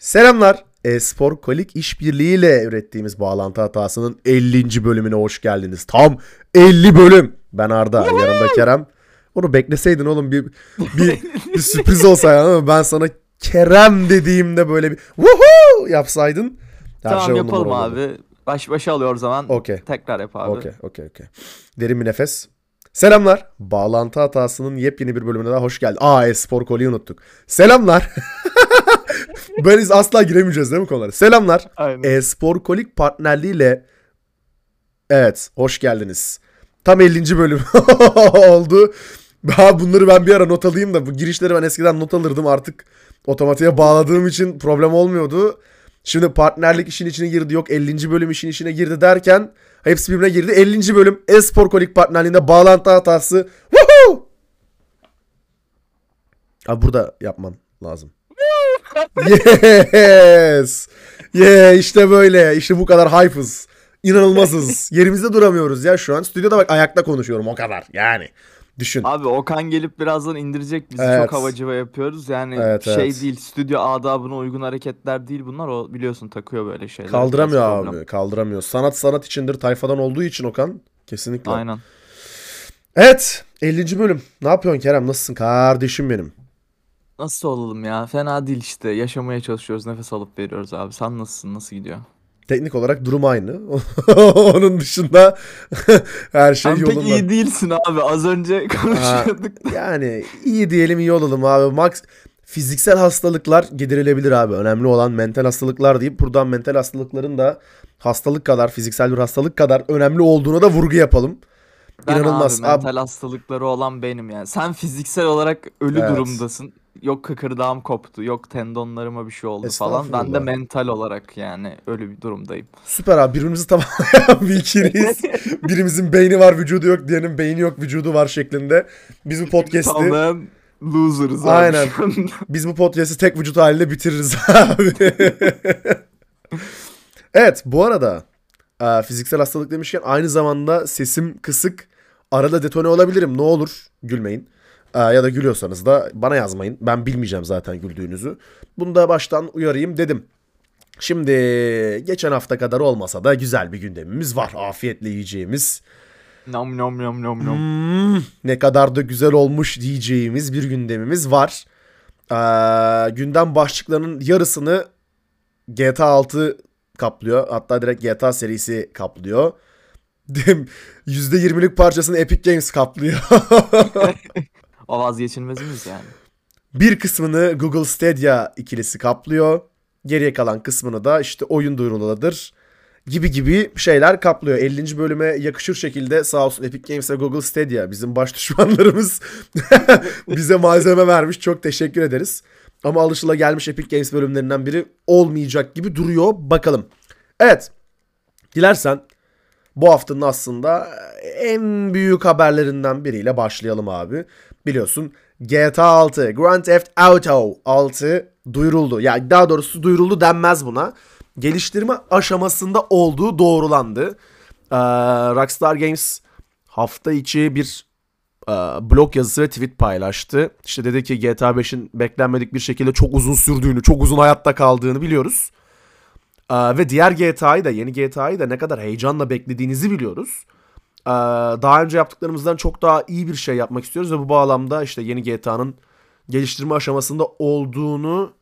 Selamlar. Espor Kolik İşbirliği ile ürettiğimiz bağlantı hatasının 50. bölümüne hoş geldiniz. Tam 50 bölüm. Ben Arda, yanımda Kerem. Onu bekleseydin oğlum bir bir, bir sürpriz olsaydı ama ben sana Kerem dediğimde böyle bir woohoo yapsaydın. her Tamam şey yapalım abi. Baş başa alıyor o zaman. Okey. Tekrar yap abi. Okey, okey, okey. Derin bir nefes. Selamlar. Bağlantı hatasının yepyeni bir bölümüne daha hoş geldin. Aa, Espor Koli'yi unuttuk. Selamlar. Böyle asla giremeyeceğiz değil mi konulara? Selamlar. E-Spor Kolik partnerliğiyle Evet, hoş geldiniz. Tam 50. bölüm oldu. Ha bunları ben bir ara not alayım da bu girişleri ben eskiden not alırdım artık otomatiğe bağladığım için problem olmuyordu. Şimdi partnerlik işin içine girdi yok 50. bölüm işin içine girdi derken hepsi birbirine girdi. 50. bölüm E-Spor Kolik partnerliğinde bağlantı hatası. Woohoo! Abi burada yapman lazım. yes. Yeah işte böyle. İşte bu kadar hype'ız. İnanılmazız. Yerimizde duramıyoruz ya şu an. Stüdyoda bak ayakta konuşuyorum o kadar. Yani düşün. Abi Okan gelip birazdan indirecek bizi Evet. çok havacıva yapıyoruz. Yani Evet, şey evet. değil stüdyo adabına uygun hareketler değil bunlar. O biliyorsun takıyor böyle şeyler. Kaldıramıyor Biraz abi. problem. Kaldıramıyor. Sanat sanat içindir tayfadan olduğu için Okan. Kesinlikle. Aynen. Evet. 50. bölüm. Ne yapıyorsun Kerem? Nasılsın kardeşim benim? Nasıl olalım ya? Fena değil işte. Yaşamaya çalışıyoruz. Nefes alıp veriyoruz abi. Sen nasılsın? Nasıl gidiyor? Teknik olarak durum aynı. Onun dışında her şey Sen pek yolunda. iyi değilsin abi. Az önce konuşuyorduk. Yani iyi diyelim iyi olalım abi. Max fiziksel hastalıklar giderilebilir abi. Önemli olan mental hastalıklar deyip buradan mental hastalıkların da hastalık kadar, fiziksel bir hastalık kadar önemli olduğuna da vurgu yapalım. Ben İnanılmaz. abi Abi- mental hastalıkları olan benim yani. Sen fiziksel olarak ölü Evet. durumdasın. Yok kıkırdağım koptu, yok tendonlarıma bir şey oldu falan. Ben de mental olarak yani ölü bir durumdayım. Süper abi birbirimizi tamamlayan bir ikiliyiz. Birimizin beyni var vücudu yok, diğerinin beyni yok vücudu var şeklinde. Biz bu podcast'i Tamamen loser'ız abi Aynen. Biz bu podcast'i tek vücut halinde bitiririz abi. evet bu arada e, fiziksel hastalık demişken aynı zamanda sesim kısık. Arada detone olabilirim ne olur gülmeyin. E, ya da gülüyorsanız da bana yazmayın. Ben bilmeyeceğim zaten güldüğünüzü. Bunu da baştan uyarayım dedim. Şimdi geçen hafta kadar olmasa da güzel bir gündemimiz var. Afiyetle yiyeceğimiz. Nom nom nom nom nom. Hmm, ne kadar da güzel olmuş diyeceğimiz bir gündemimiz var. Ee, gündem başlıklarının yarısını GTA 6 kaplıyor. Hatta direkt GTA serisi kaplıyor. %20'lik parçasını Epic Games kaplıyor. O vazgeçilmezimiz yani. bir kısmını Google Stadia ikilisi kaplıyor. Geriye kalan kısmını da işte oyun duyuruludur gibi gibi şeyler kaplıyor. 50. bölüme yakışır şekilde sağ olsun Epic Games ve Google Stadia bizim baş düşmanlarımız bize malzeme vermiş. Çok teşekkür ederiz. Ama alışılagelmiş Epic Games bölümlerinden biri olmayacak gibi duruyor. Bakalım. Evet. Dilersen bu haftanın aslında en büyük haberlerinden biriyle başlayalım abi. Biliyorsun GTA 6, Grand Theft Auto 6 duyuruldu. Yani daha doğrusu duyuruldu denmez buna. Geliştirme aşamasında olduğu doğrulandı. Ee, Rockstar Games hafta içi bir e, blog yazısı ve tweet paylaştı. İşte dedi ki GTA 5'in beklenmedik bir şekilde çok uzun sürdüğünü, çok uzun hayatta kaldığını biliyoruz. Ee, ve diğer GTA'yı da, yeni GTA'yı da ne kadar heyecanla beklediğinizi biliyoruz. Ee, daha önce yaptıklarımızdan çok daha iyi bir şey yapmak istiyoruz ve bu bağlamda işte yeni GTA'nın geliştirme aşamasında olduğunu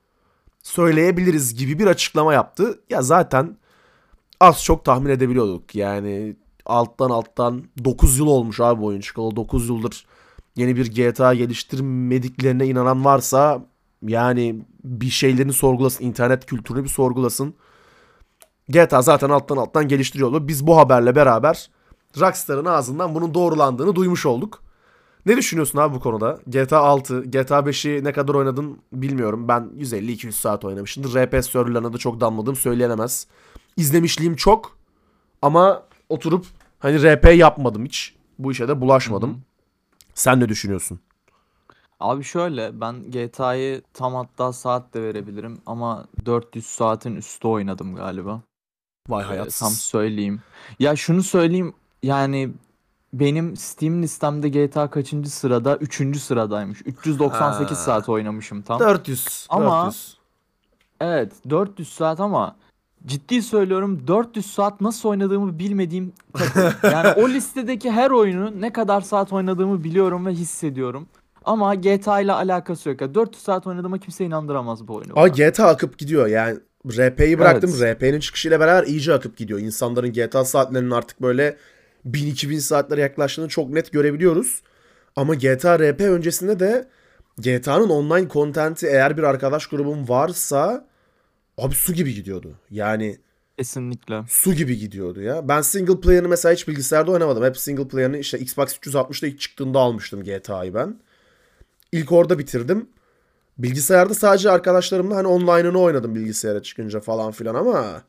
söyleyebiliriz gibi bir açıklama yaptı. Ya zaten az çok tahmin edebiliyorduk. Yani alttan alttan 9 yıl olmuş abi oyun çıkalı. 9 yıldır yeni bir GTA geliştirmediklerine inanan varsa yani bir şeylerini sorgulasın. internet kültürünü bir sorgulasın. GTA zaten alttan alttan geliştiriyordu. Biz bu haberle beraber Rockstar'ın ağzından bunun doğrulandığını duymuş olduk. Ne düşünüyorsun abi bu konuda? GTA 6, GTA 5'i ne kadar oynadın bilmiyorum. Ben 150-200 saat oynamışımdır. RP serverlarına da çok damladım söylenemez. İzlemişliğim çok ama oturup hani RP yapmadım hiç. Bu işe de bulaşmadım. Hı hı. Sen ne düşünüyorsun? Abi şöyle ben GTA'yı tam hatta saat de verebilirim ama 400 saatin üstü oynadım galiba. Vay Ee, hayat. tam söyleyeyim. Ya şunu söyleyeyim yani benim Steam listemde GTA kaçıncı sırada? Üçüncü sıradaymış. 398 Ha. saat oynamışım tam. 400. Ama- 400. Evet 400 saat ama ciddi söylüyorum 400 saat nasıl oynadığımı bilmediğim. Yani o listedeki her oyunu ne kadar saat oynadığımı biliyorum ve hissediyorum. Ama GTA ile alakası yok. Ya 400 saat oynadığıma kimse inandıramaz bu oyunu. Bana. GTA akıp gidiyor yani. RP'yi bıraktım. Evet. RP'nin çıkışıyla beraber iyice akıp gidiyor. İnsanların GTA saatlerinin artık böyle 1000-2000 saatlere yaklaştığını çok net görebiliyoruz. Ama GTA RP öncesinde de GTA'nın online kontenti eğer bir arkadaş grubun varsa abi su gibi gidiyordu. Yani Kesinlikle. su gibi gidiyordu ya. Ben single player'ını mesela hiç bilgisayarda oynamadım. Hep single player'ını işte Xbox 360'da ilk çıktığında almıştım GTA'yı ben. İlk orada bitirdim. Bilgisayarda sadece arkadaşlarımla hani online'ını oynadım bilgisayara çıkınca falan filan ama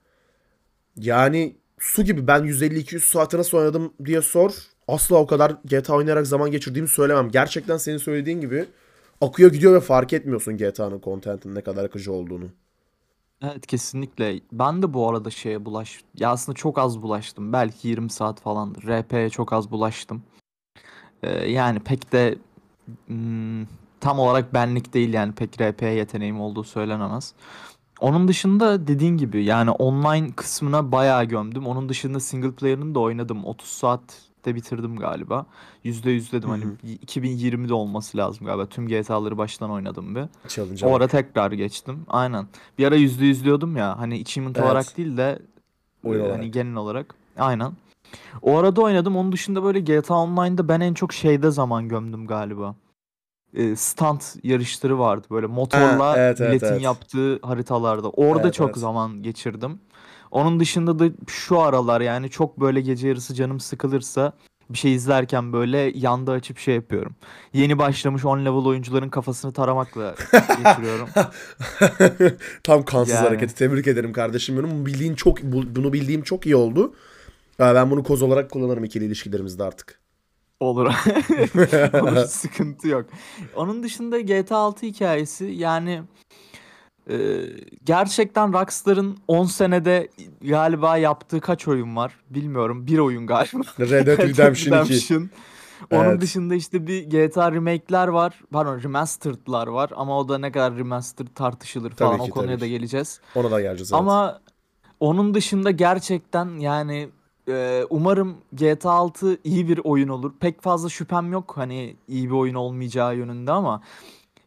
yani su gibi ben 150-200 saati nasıl oynadım diye sor. Asla o kadar GTA oynayarak zaman geçirdiğimi söylemem. Gerçekten senin söylediğin gibi akıyor gidiyor ve fark etmiyorsun GTA'nın content'in ne kadar akıcı olduğunu. Evet kesinlikle. Ben de bu arada şeye bulaş... Ya aslında çok az bulaştım. Belki 20 saat falandır. RP'ye çok az bulaştım. Ee, yani pek de hmm, tam olarak benlik değil yani pek RP yeteneğim olduğu söylenemez. Onun dışında dediğin gibi yani online kısmına bayağı gömdüm. Onun dışında single player'ını da oynadım. 30 saatte bitirdim galiba. %100 dedim hani hı. 2020'de olması lazım galiba. Tüm GTA'ları baştan oynadım bir. Challenge'a O ara tekrar geçtim. Aynen. Bir ara yüzde yüz diyordum ya. Hani achievement Evet. olarak değil de Oyun e, olarak. hani genel olarak. Aynen. O arada oynadım. Onun dışında böyle GTA Online'da ben en çok şeyde zaman gömdüm galiba. E, stunt yarışları vardı. Böyle motorla evet, evet, milletin evet. yaptığı haritalarda. Orada Evet, çok evet. zaman geçirdim. Onun dışında da şu aralar yani çok böyle gece yarısı canım sıkılırsa bir şey izlerken böyle yanda açıp şey yapıyorum. Yeni başlamış 10 level oyuncuların kafasını taramakla geçiriyorum. Tam kansız Yani. hareketi. Tebrik ederim kardeşim benim. Bildiğin çok bu- bunu bildiğim çok iyi oldu. Ha, ben bunu koz olarak kullanırım ikili ilişkilerimizde artık. Olur. Olur sıkıntı yok. Onun dışında GTA 6 hikayesi yani e, gerçekten Rockstar'ın 10 senede galiba yaptığı kaç oyun var bilmiyorum. Bir oyun galiba. Red Dead Redemption 2. Redemption. Onun Evet. dışında işte bir GTA remake'ler var. Pardon remastered'lar var ama o da ne kadar remastered tartışılır Tabii falan. ki, o konuya da geleceğiz. Ona da geleceğiz evet. Ama onun dışında gerçekten yani e, umarım GTA 6 iyi bir oyun olur. Pek fazla şüphem yok hani iyi bir oyun olmayacağı yönünde ama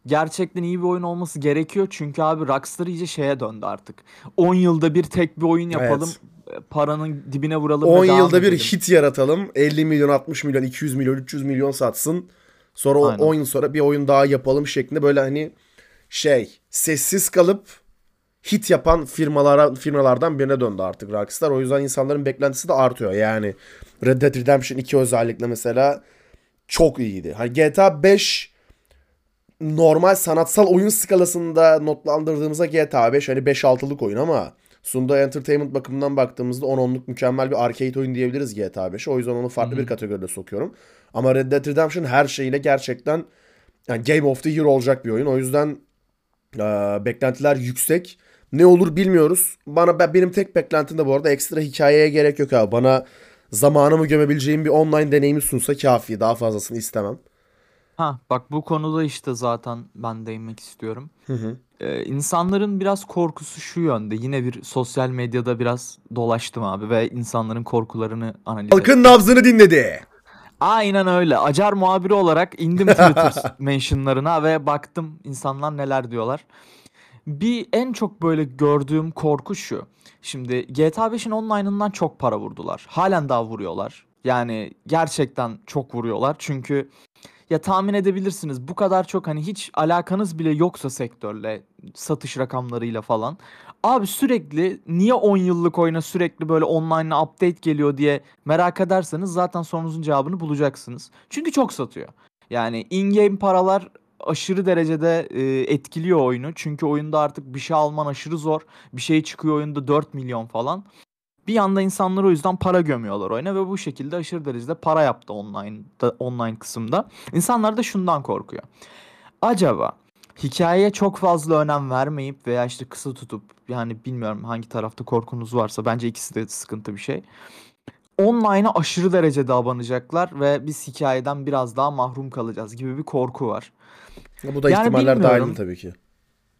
gerçekten iyi bir oyun olması gerekiyor. Çünkü abi Rockstar iyice şeye döndü artık. 10 yılda bir tek bir oyun yapalım. e, Paranın dibine vuralım 10 ve devam yılda bir hit yaratalım. 50 milyon, 60 milyon, 200 milyon, 300 milyon satsın. Sonra Aynen. 10 yıl sonra bir oyun daha yapalım şeklinde böyle hani şey sessiz kalıp hit yapan firmalara firmalardan birine döndü artık Rockstar. O yüzden insanların beklentisi de artıyor. Yani Red Dead Redemption 2 özellikle mesela çok iyiydi. Hani GTA 5 normal sanatsal oyun skalasında notlandırdığımızda GTA 5 hani 5-6'lık oyun ama sunduğu entertainment bakımından baktığımızda 10-10'luk mükemmel bir arcade oyun diyebiliriz GTA 5'e. O yüzden onu farklı Hı hı. bir kategoride sokuyorum. Ama Red Dead Redemption her şeyiyle gerçekten yani Game of the Year olacak bir oyun. O yüzden eee, beklentiler yüksek. Ne olur bilmiyoruz. Bana ben, benim tek beklentim de bu arada ekstra hikayeye gerek yok abi. Bana zamanımı gömebileceğim bir online deneyimi sunsa kafi. Daha fazlasını istemem. Ha bak bu konuda işte zaten ben değinmek istiyorum. Hı hı. Ee, insanların biraz korkusu şu yönde. Yine bir sosyal medyada biraz dolaştım abi ve insanların korkularını analiz ettim. Halkın nabzını dinledi. Aynen öyle. Acar muhabiri olarak indim Twitter mentionlarına ve baktım insanlar neler diyorlar. Bir en çok böyle gördüğüm korku şu. Şimdi GTA 5'in online'ından çok para vurdular. Halen daha vuruyorlar. Yani gerçekten çok vuruyorlar. Çünkü ya tahmin edebilirsiniz bu kadar çok hani hiç alakanız bile yoksa sektörle satış rakamlarıyla falan. Abi sürekli niye 10 yıllık oyuna sürekli böyle online'a update geliyor diye merak ederseniz zaten sorunuzun cevabını bulacaksınız. Çünkü çok satıyor. Yani in-game paralar aşırı derecede e, etkiliyor oyunu. Çünkü oyunda artık bir şey alman aşırı zor. Bir şey çıkıyor oyunda 4 milyon falan. Bir yanda insanlar o yüzden para gömüyorlar oyuna ve bu şekilde aşırı derecede para yaptı online online kısımda. İnsanlar da şundan korkuyor. Acaba hikayeye çok fazla önem vermeyip veya işte kısa tutup yani bilmiyorum hangi tarafta korkunuz varsa bence ikisi de sıkıntı bir şey. Online'a aşırı derecede abanacaklar ve biz hikayeden biraz daha mahrum kalacağız gibi bir korku var. Bu da Yani ihtimaller bilmiyorum. dahil tabii ki.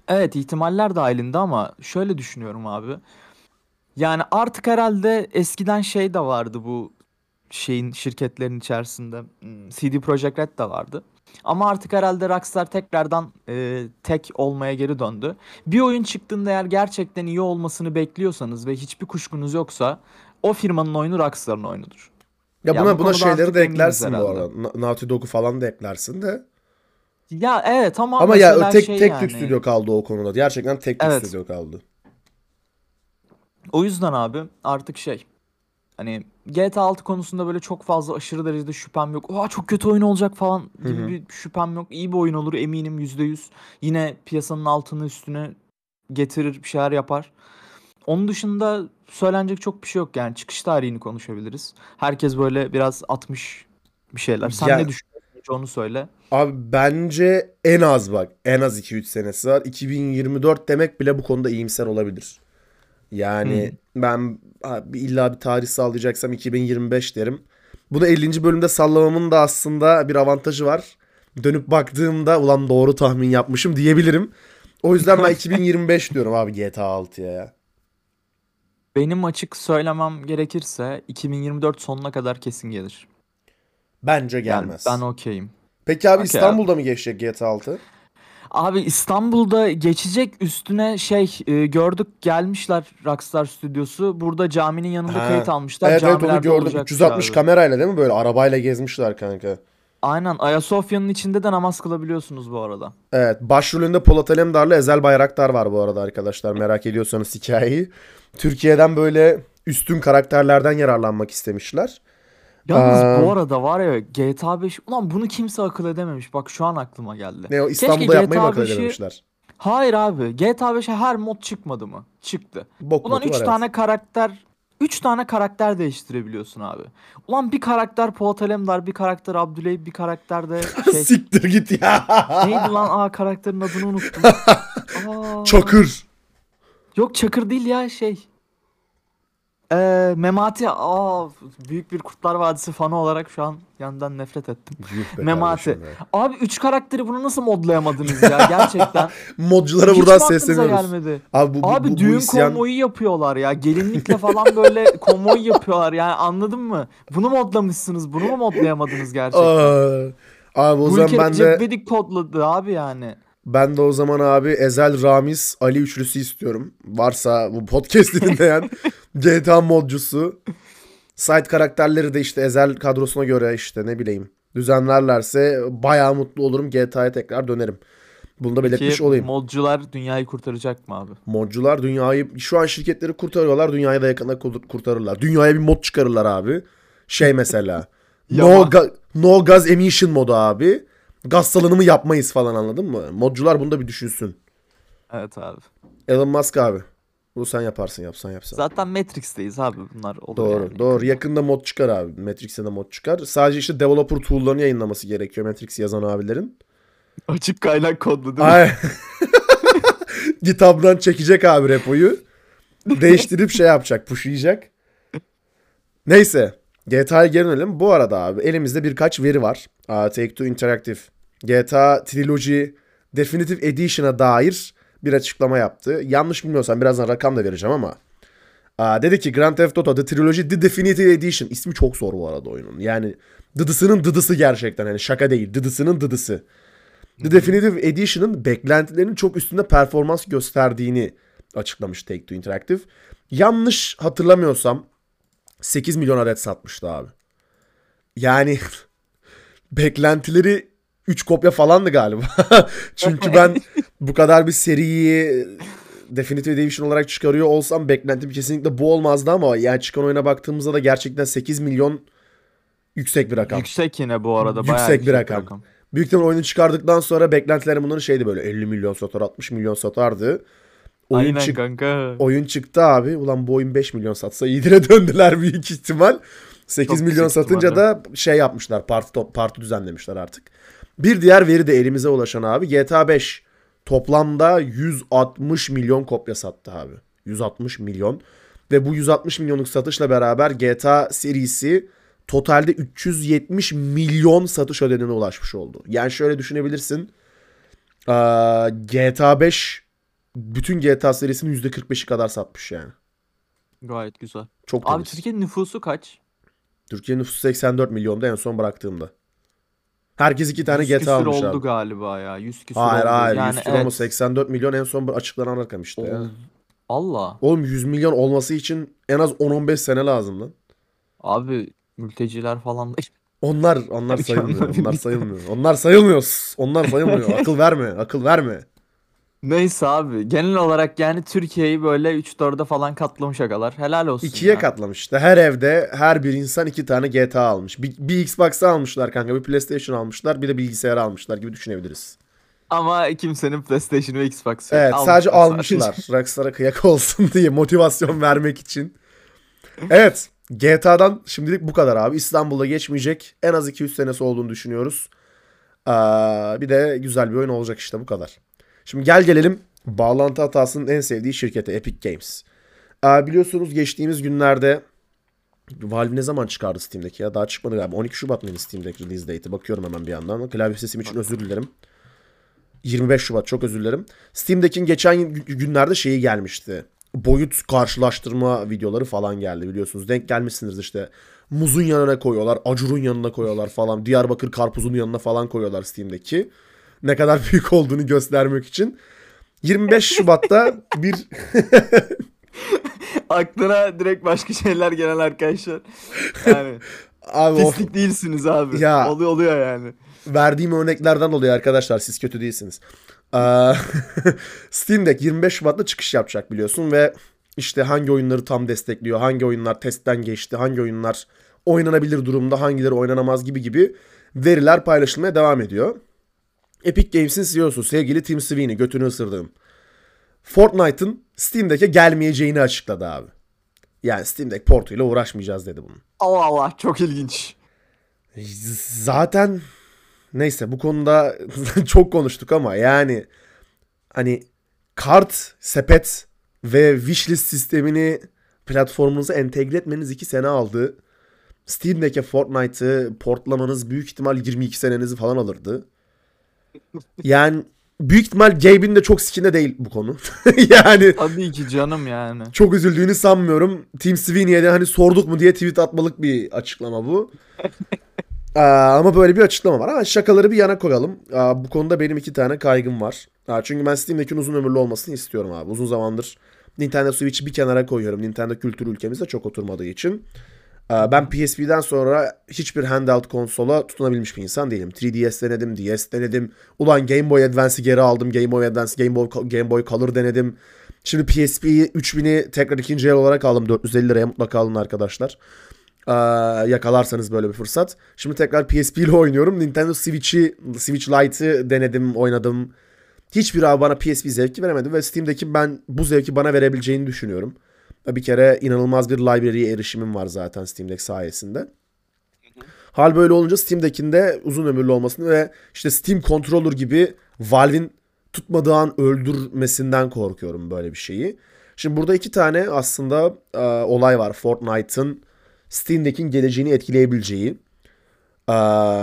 Evet ihtimaller dahilinde ama şöyle düşünüyorum abi. Yani artık herhalde eskiden şey de vardı bu şeyin şirketlerin içerisinde. Hmm, CD Projekt Red de vardı. Ama artık herhalde Rockstar tekrardan e, tek olmaya geri döndü. Bir oyun çıktığında eğer gerçekten iyi olmasını bekliyorsanız ve hiçbir kuşkunuz yoksa o firmanın oyunu Rockstar'ın oyunudur. Ya buna bu buna şeyleri de eklersin bu arada. Na- Naughty Dog'u falan da eklersin de. Ya evet ama Ama ya mesela tek şey tek yani. tük stüdyo kaldı o konuda. Gerçekten tek tük Evet. stüdyo kaldı. O yüzden abi artık şey hani GTA 6 konusunda böyle çok fazla aşırı derecede şüphem yok. Oha çok kötü oyun olacak falan gibi Hı hı. bir şüphem yok. İyi bir oyun olur eminim %100. Yine piyasanın altını üstüne getirir bir şeyler yapar. Onun dışında söylenecek çok bir şey yok yani çıkış tarihini konuşabiliriz. Herkes böyle biraz atmış bir şeyler. Sen Ya- ne düşünüyorsun? Hiç Onu söyle. Abi bence en az bak en az 2-3 senesi var. 2024 demek bile bu konuda iyimser olabilir. Yani ben abi illa bir tarih sağlayacaksam 2025 derim. Bunu 50. bölümde sallamamın da aslında bir avantajı var. Dönüp baktığımda ulan doğru tahmin yapmışım diyebilirim. O yüzden ben 2025 diyorum abi GTA 6'ya ya. Benim açık söylemem gerekirse 2024 sonuna kadar kesin gelir. Bence Yani gelmez. ben okeyim. Peki abi Okey İstanbul'da mı geçecek GTA 6? Abi İstanbul'da geçecek üstüne şey e, gördük gelmişler Rockstar stüdyosu. Burada caminin yanında Ha. kayıt almışlar. Evet evet onu Camilerde gördüm. olacak 360 abi. kamerayla değil mi böyle arabayla gezmişler kanka. Aynen Ayasofya'nın içinde de namaz kılabiliyorsunuz bu arada. Evet başrolünde Polat Alemdar'la Ezel Bayraktar var bu arada arkadaşlar merak ediyorsanız hikayeyi. Türkiye'den böyle üstün karakterlerden yararlanmak istemişler. Yalnız Aa. bu arada var ya GTA 5 ulan bunu kimse akıl edememiş. Bak şu an aklıma geldi. Ne o Keşke İstanbul'da yapmayı mı GTA akıl 5'i edememişler? Hayır abi GTA 5'e her mod çıkmadı mı? Çıktı. Bok Ulan modu 3 var, evet. tane karakter 3 tane karakter değiştirebiliyorsun abi. Ulan bir karakter Polat Alemdar, bir karakter Abdüley, bir karakter de şey Siktir git ya. neydi lan? Aa karakterin adını unuttum. Aa, Çakır. Yok Çakır değil ya şey. Ee, Memati aa büyük bir Kurtlar Vadisi fanı olarak şu an yandan nefret ettim. Memati. Abi 3 karakteri bunu nasıl modlayamadınız ya gerçekten? Modculara Hiç buradan sesleniyoruz. gelmedi? Abi bu, bu, Abi bu, bu düğün isyan... konvoyu yapıyorlar ya. Gelinlikle falan böyle konvoy yapıyorlar. Yani anladın mı? Bunu modlamışsınız. Bunu mu modlayamadınız gerçekten? Aa, abi o Bu zaman ben de kodladı abi yani. Ben de o zaman abi Ezel Ramiz Ali üçlüsü istiyorum. Varsa bu podcast'i dinleyen GTA modcusu. Side karakterleri de işte Ezel kadrosuna göre işte ne bileyim düzenlerlerse bayağı mutlu olurum. GTA'ya tekrar dönerim. Bunu da belirtmiş Ki olayım. modcular dünyayı kurtaracak mı abi? Modcular dünyayı şu an şirketleri kurtarıyorlar. Dünyayı da yakında kur- kurtarırlar. Dünyaya bir mod çıkarırlar abi. Şey mesela. no, ga- no gaz emission modu abi. Gaz salınımı yapmayız falan anladın mı? Modcular bunu da bir düşünsün. Evet abi. Elon Musk abi. Bunu sen yaparsın yapsan yapsan. Zaten Matrix'teyiz abi bunlar olur Doğru yani. doğru. Yakında mod çıkar abi. Matrix'e de mod çıkar. Sadece işte developer tool'larını yayınlaması gerekiyor Matrix yazan abilerin. Açık kaynak kodlu değil mi? Ay. GitHub'dan çekecek abi repoyu. Değiştirip şey yapacak, pushlayacak. Neyse. GTA'ya geri dönelim. Bu arada abi elimizde birkaç veri var. Take-Two Interactive. GTA Trilogy Definitive Edition'a dair bir açıklama yaptı. Yanlış bilmiyorsam birazdan rakam da vereceğim ama. Aa, dedi ki Grand Theft Auto The Trilogy The Definitive Edition. İsmi çok zor bu arada oyunun. Yani dıdısının dıdısı gerçekten. Yani şaka değil. Dıdısının dıdısı. The Definitive Edition'ın beklentilerinin çok üstünde performans gösterdiğini açıklamış Take-Two Interactive. Yanlış hatırlamıyorsam 8 milyon adet satmıştı abi. Yani beklentileri 3 kopya falandı galiba. Çünkü ben bu kadar bir seriyi Definitive Edition olarak çıkarıyor olsam beklentim kesinlikle bu olmazdı ama yani çıkan oyuna baktığımızda da gerçekten 8 milyon yüksek bir rakam. Yüksek yine bu arada. bayağı Yüksek bir rakam. Büyük ihtimal oyunu çıkardıktan sonra beklentilerim bunların şeydi böyle 50 milyon satar 60 milyon satardı. Oyun, Aynen çık- kanka. oyun çıktı abi. Ulan bu oyun 5 milyon satsa iyidire döndüler büyük ihtimal. 8 Çok milyon satınca da şey yapmışlar. Parti, parti düzenlemişler artık. Bir diğer veri de elimize ulaşan abi. GTA 5 toplamda 160 milyon kopya sattı abi. 160 milyon. Ve bu 160 milyonluk satışla beraber GTA serisi totalde 370 milyon satış ödenine ulaşmış oldu. Yani şöyle düşünebilirsin. GTA 5 bütün GTA serisinin %45'i kadar satmış yani. Gayet güzel. Çok Abi temiz. Türkiye'nin nüfusu kaç? Türkiye'nin nüfusu 84 milyonda en son bıraktığımda. Herkes iki tane 100 GTA almış oldu abi. galiba ya. 100 küsür Hayır oldu. hayır. Yani 100 kilo mu? evet. 84 milyon en son açıklanan rakam işte ya. Allah. Oğlum 100 milyon olması için en az 10-15 sene lazım lan. Abi mülteciler falan Onlar onlar ki sayılmıyor. onlar sayılmıyor. Onlar sayılmıyor. Onlar sayılmıyor. akıl verme. Akıl verme. Neyse abi genel olarak yani Türkiye'yi böyle 3-4'e falan katlamış agalar. Helal olsun İkiye ya. katlamış işte. Her evde her bir insan iki tane GTA almış. Bir, bir Xbox almışlar kanka. Bir PlayStation almışlar. Bir de bilgisayar almışlar gibi düşünebiliriz. Ama kimsenin PlayStation ve Xbox. Evet sadece Almışlar almışlar. Rockstar'a kıyak olsun diye motivasyon vermek için. Evet GTA'dan şimdilik bu kadar abi. İstanbul'da geçmeyecek. En az 200 senesi olduğunu düşünüyoruz. Aa, bir de güzel bir oyun olacak işte bu kadar. Şimdi gel gelelim bağlantı hatasının en sevdiği şirkete Epic Games. Aa, biliyorsunuz geçtiğimiz günlerde Valve ne zaman çıkardı Steam'deki ya? Daha çıkmadı galiba. 12 Şubat mıydı Steam'deki release date'i? Bakıyorum hemen bir yandan. Klavye sesim için özür dilerim. 25 Şubat çok özür dilerim. Steam'deki geçen gü- günlerde şeyi gelmişti. Boyut karşılaştırma videoları falan geldi biliyorsunuz. Denk gelmişsiniz işte. Muzun yanına koyuyorlar, acurun yanına koyuyorlar falan. Diyarbakır karpuzun yanına falan koyuyorlar Steam'deki. Ne kadar büyük olduğunu göstermek için. 25 Şubat'ta bir Aklına direkt başka şeyler gelen arkadaşlar. Yani abi pislik değilsiniz abi. Ya. Oluyor oluyor yani. verdiğim örneklerden oluyor arkadaşlar. Siz kötü değilsiniz. Aa, Steam Deck 25 Şubat'ta çıkış yapacak biliyorsun ve işte hangi oyunları tam destekliyor, hangi oyunlar testten geçti, hangi oyunlar oynanabilir durumda, hangileri oynanamaz gibi gibi veriler paylaşılmaya devam ediyor. Epic Games'in CEO'su sevgili Tim Sweeney götünü ısırdığım. Fortnite'ın Steam Deck'e gelmeyeceğini açıkladı abi. Yani Steam Deck portuyla uğraşmayacağız dedi bunun. Allah Allah çok ilginç. Zaten neyse bu konuda çok konuştuk ama yani hani kart, sepet ve wishlist sistemini platformunuza entegre etmeniz 2 sene aldı. Steam'deki Fortnite'ı portlamanız büyük ihtimal 22 senenizi falan alırdı. Yani büyük ihtimal Gabe'in de çok sikinde değil bu konu. yani Tabii ki canım yani. çok üzüldüğünü sanmıyorum. Tim Sweeney'e de hani sorduk mu diye tweet atmalık bir açıklama bu. Aa, ama böyle bir açıklama var. Ama şakaları bir yana koyalım. Aa, bu konuda benim iki tane kaygım var. Aa, çünkü ben Steam'deki uzun ömürlü olmasını istiyorum abi. Uzun zamandır Nintendo Switch'i bir kenara koyuyorum. Nintendo kültürü ülkemizde çok oturmadığı için. Aa, ben PSP'den sonra hiçbir handheld konsola tutunabilmiş bir insan değilim. 3DS denedim, DS denedim. Ulan Game Boy Advance'i geri aldım. Game Boy Advance, Game Boy, Game Boy Color denedim. Şimdi PSP 3000'i tekrar ikinci el olarak aldım. 450 liraya mutlaka alın arkadaşlar. Aa, yakalarsanız böyle bir fırsat. Şimdi tekrar PSP ile oynuyorum. Nintendo Switch'i, Switch Lite'ı denedim, oynadım. Hiçbir abi bana PSP zevki veremedi ve Steam'deki ben bu zevki bana verebileceğini düşünüyorum. Bir kere inanılmaz bir library'e erişimim var zaten Steam Deck sayesinde. Hal böyle olunca Steam'dekinde uzun ömürlü olmasını ve işte Steam Controller gibi Valve'in tutmadığı an öldürmesinden korkuyorum böyle bir şeyi. Şimdi burada iki tane aslında e, olay var. Fortnite'ın Steam'deki geleceğini etkileyebileceği. Ee,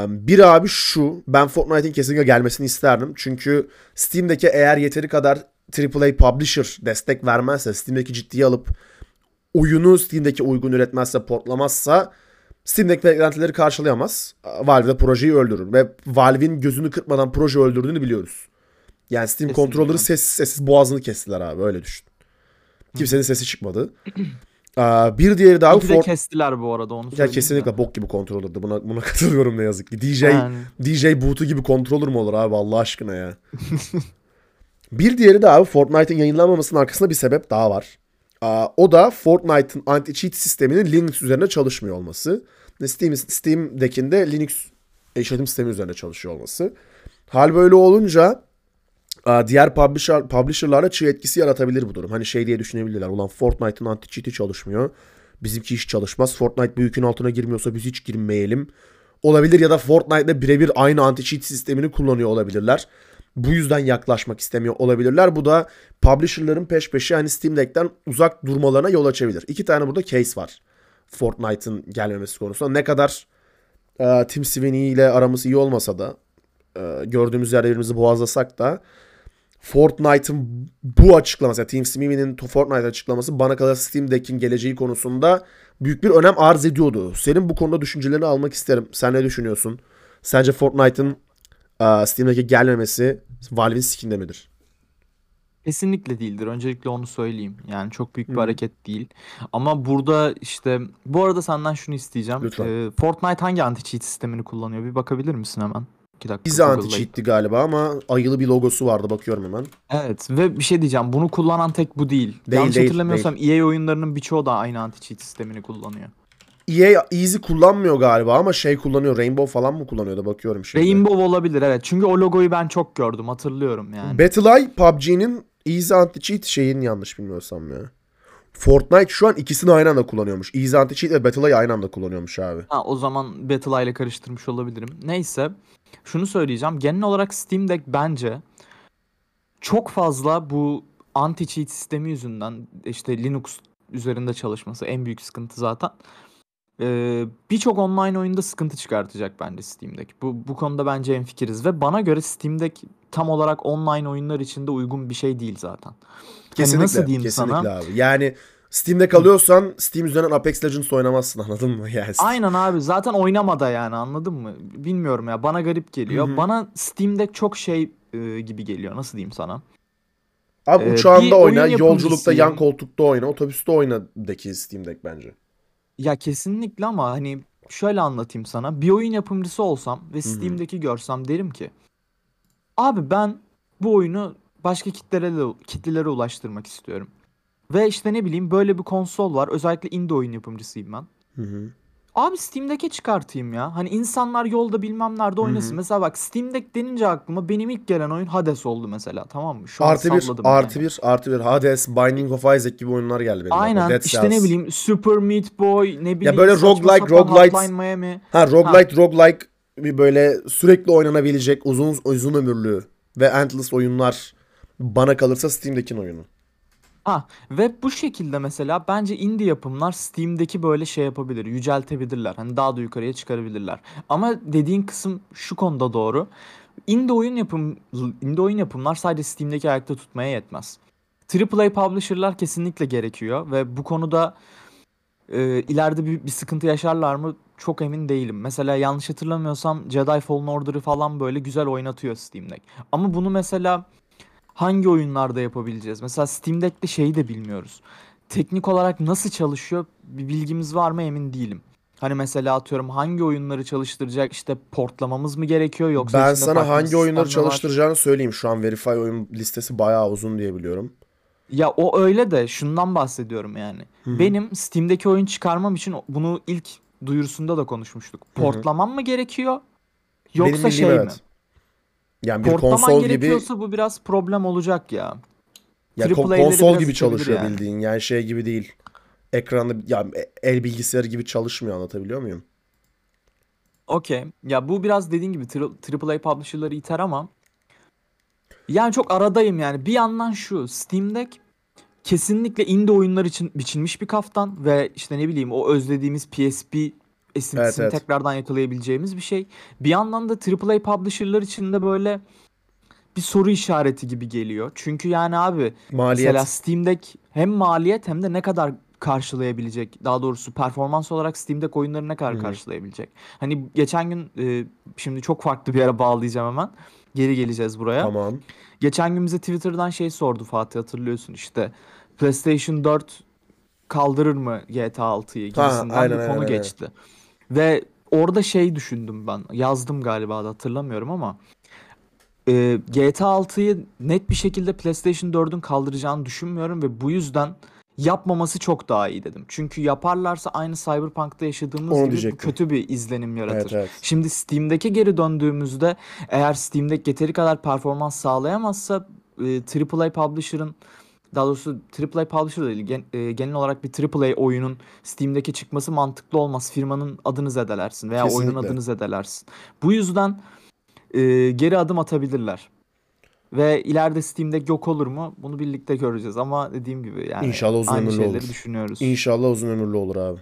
bir abi şu. Ben Fortnite'in kesinlikle gelmesini isterdim. Çünkü Steam'deki eğer yeteri kadar AAA publisher destek vermezse, Steam'deki ciddiye alıp oyunu Steam'deki uygun üretmezse, portlamazsa Steam'deki beklentileri karşılayamaz. Valve de projeyi öldürür. Ve Valve'in gözünü kırpmadan proje öldürdüğünü biliyoruz. Yani Steam Kesinlikle. Controller'ı sessiz sessiz boğazını kestiler abi öyle düşün. Kimsenin sesi çıkmadı. Aa, bir diğeri daha İyi de kestiler bu arada onu ya kesinlikle de. bok gibi controller'dı. Buna buna katılıyorum ne yazık ki. DJ Yani. DJ boot'u gibi controller mu olur abi Allah aşkına ya. bir diğeri de abi Fortnite'ın yayınlanmamasının arkasında bir sebep daha var. Aa, o da Fortnite'ın anti-cheat sisteminin Linux üzerine çalışmıyor olması. Steam, Steam'dekinde Linux işletim sistemi üzerine çalışıyor olması. Hal böyle olunca diğer publisher, publisher'larla çığ etkisi yaratabilir bu durum. Hani şey diye düşünebilirler. Ulan Fortnite'ın anti-cheat'i çalışmıyor. Bizimki hiç çalışmaz. Fortnite bir yükün altına girmiyorsa biz hiç girmeyelim. Olabilir ya da Fortnite'le birebir aynı anti-cheat sistemini kullanıyor olabilirler. Bu yüzden yaklaşmak istemiyor olabilirler. Bu da publisher'ların peş peşe hani Steam Deck'ten uzak durmalarına yol açabilir. İki tane burada case var. Fortnite'ın gelmemesi konusunda. Ne kadar e, Tim Sweeney ile aramız iyi olmasa da e, gördüğümüz yerde birbirimizi boğazlasak da Fortnite'ın bu açıklaması, yani Team Simi's Fortnite açıklaması bana kalırsa Steam Deck'in geleceği konusunda büyük bir önem arz ediyordu. Senin bu konuda düşüncelerini almak isterim. Sen ne düşünüyorsun? Sence Fortnite'ın uh, Steam'deki gelmemesi Valve'in sikinde midir? Kesinlikle değildir. Öncelikle onu söyleyeyim. Yani çok büyük bir Hı. hareket değil. Ama burada işte bu arada senden şunu isteyeceğim. Lütfen. Ee, Fortnite hangi anti-cheat sistemini kullanıyor? Bir bakabilir misin hemen? 2 dakika Bize anti-cheat'ti galiba ama ayılı bir logosu vardı bakıyorum hemen. Evet ve bir şey diyeceğim. Bunu kullanan tek bu değil. Değil, Yanlış değil, hatırlamıyorsam EA oyunlarının birçoğu da aynı anti-cheat sistemini kullanıyor. EA Easy kullanmıyor galiba ama şey kullanıyor. Rainbow falan mı kullanıyor da bakıyorum şimdi. Rainbow olabilir evet. Çünkü o logoyu ben çok gördüm. Hatırlıyorum yani. Battle.eye PUBG'nin Easy Anti-Cheat şeyin yanlış bilmiyorsam ya. Fortnite şu an ikisini aynı anda kullanıyormuş. Easy Anti-Cheat ve Battle.eye aynı anda kullanıyormuş abi. Ha, o zaman Battle ile karıştırmış olabilirim. Neyse. Şunu söyleyeceğim. Genel olarak Steam Deck bence çok fazla bu anti-cheat sistemi yüzünden işte Linux üzerinde çalışması en büyük sıkıntı zaten. Ee, Birçok online oyunda sıkıntı çıkartacak bence Steam Deck. Bu, bu konuda bence hemfikiriz ve bana göre Steam Deck tam olarak online oyunlar için de uygun bir şey değil zaten. Kesinlikle. Hani nasıl diyeyim kesinlikle sana? abi. Yani Steam'de kalıyorsan Steam üzerinden Apex Legends oynamazsın anladın mı? Yani Aynen abi zaten oynamada yani anladın mı? Bilmiyorum ya bana garip geliyor. Hı hı. Bana Steam Deck çok şey e, gibi geliyor. Nasıl diyeyim sana? Abi Ee, uçağında oyna, yolculukta yan koltukta oyna, otobüste oyna deki Steam Deck bence. Ya kesinlikle ama hani şöyle anlatayım sana. Bir oyun yapımcısı olsam ve Steam'deki görsem derim ki abi ben bu oyunu başka kitlere de, kitlelere ulaştırmak istiyorum. Ve işte ne bileyim böyle bir konsol var. Özellikle indie oyun yapımcısıyım ben. Hı hı. Abi Steam Deck'e çıkartayım ya. Hani insanlar yolda bilmem nerede oynasın. hı. Mesela bak Steam Deck denince aklıma benim ilk gelen oyun Hades oldu mesela. Tamam mı? Şu Artı bir, artı yani. bir, artı bir. Hades, Binding of Isaac gibi oyunlar geldi benim. Aynen Dead işte Cells. ne bileyim Super Meat Boy ne bileyim böyle saçma roguelike, Hotline Miami. Ha roguelite, roguelike bir böyle sürekli oynanabilecek uzun uzun ömürlü ve endless oyunlar bana kalırsa Steam'dekinin oyunu. Ha ve bu şekilde mesela bence indie yapımlar Steam'deki böyle şey yapabilir, yüceltebilirler. Hani daha da yukarıya çıkarabilirler. Ama dediğin kısım şu konuda doğru. Indie oyun yapım indie oyun yapımlar sadece Steam'deki ayakta tutmaya yetmez. AAA publisher'lar kesinlikle gerekiyor ve bu konuda e, ileride bir, bir sıkıntı yaşarlar mı çok emin değilim. Mesela yanlış hatırlamıyorsam Jedi Fallen Order'ı falan böyle güzel oynatıyor Steam Deck. Ama bunu mesela hangi oyunlarda yapabileceğiz? Mesela Steam Deck'te şeyi de bilmiyoruz. Teknik olarak nasıl çalışıyor bir bilgimiz var mı emin değilim. Hani mesela atıyorum hangi oyunları çalıştıracak işte portlamamız mı gerekiyor yoksa ben sana hangi oyunları mi var? çalıştıracağını söyleyeyim. Şu an Verify oyun listesi bayağı uzun diye biliyorum. Ya o öyle de şundan bahsediyorum yani. Benim Steam'deki oyun çıkarmam için bunu ilk duyurusunda da konuşmuştuk. Portlamam mı gerekiyor? Benim Yoksa bildiğim şey mi? evet. Yani bir Portlaman konsol gibi gerekiyorsa bu biraz problem olacak ya. ya AAA'leri konsol biraz gibi çalışıyor yani. bildiğin. Yani şey gibi değil. Ekranda ya el bilgisayarı gibi çalışmıyor anlatabiliyor muyum? Okey. Ya bu biraz dediğin gibi tri- AAA publisher'ları iter ama yani çok aradayım yani. Bir yandan şu Steam Deck kesinlikle indie oyunlar için biçilmiş bir kaftan ve işte ne bileyim o özlediğimiz PSP esintisini Evet, evet. tekrardan yakalayabileceğimiz bir şey. Bir yandan da AAA publisher'lar için de böyle bir soru işareti gibi geliyor. Çünkü yani abi Maliyet. Mesela Steam Deck hem maliyet hem de ne kadar karşılayabilecek. Daha doğrusu performans olarak Steam Deck oyunları ne kadar hı. karşılayabilecek. Hani geçen gün e, şimdi çok farklı bir yere bağlayacağım hemen. Geri geleceğiz buraya. Tamam. Geçen gün bize Twitter'dan şey sordu Fatih hatırlıyorsun işte. PlayStation 4 kaldırır mı GTA 6'yı Ha, gibisinden aynen, bir aynen, konu aynen. geçti. Ve orada şey düşündüm ben. Yazdım galiba da hatırlamıyorum ama e, GTA 6'yı net bir şekilde PlayStation 4'ün kaldıracağını düşünmüyorum ve bu yüzden yapmaması çok daha iyi dedim. Çünkü yaparlarsa aynı Cyberpunk'ta yaşadığımız Onu gibi diyecektim. kötü bir izlenim yaratır. Evet evet. Şimdi Steam'deki geri döndüğümüzde eğer Steam'deki yeteri kadar performans sağlayamazsa e, AAA publisher'ın daha doğrusu AAA publisher değil gen- e, genel olarak bir AAA oyunun Steam'deki çıkması mantıklı olmaz. Firmanın adını zedelersin veya oyunun Kesinlikle. adını zedelersin. Bu yüzden e, geri adım atabilirler. Ve ileride Steam'de yok olur mu? Bunu birlikte göreceğiz ama dediğim gibi yani İnşallah uzun aynı ömürlü olur. düşünüyoruz. İnşallah uzun ömürlü olur abi.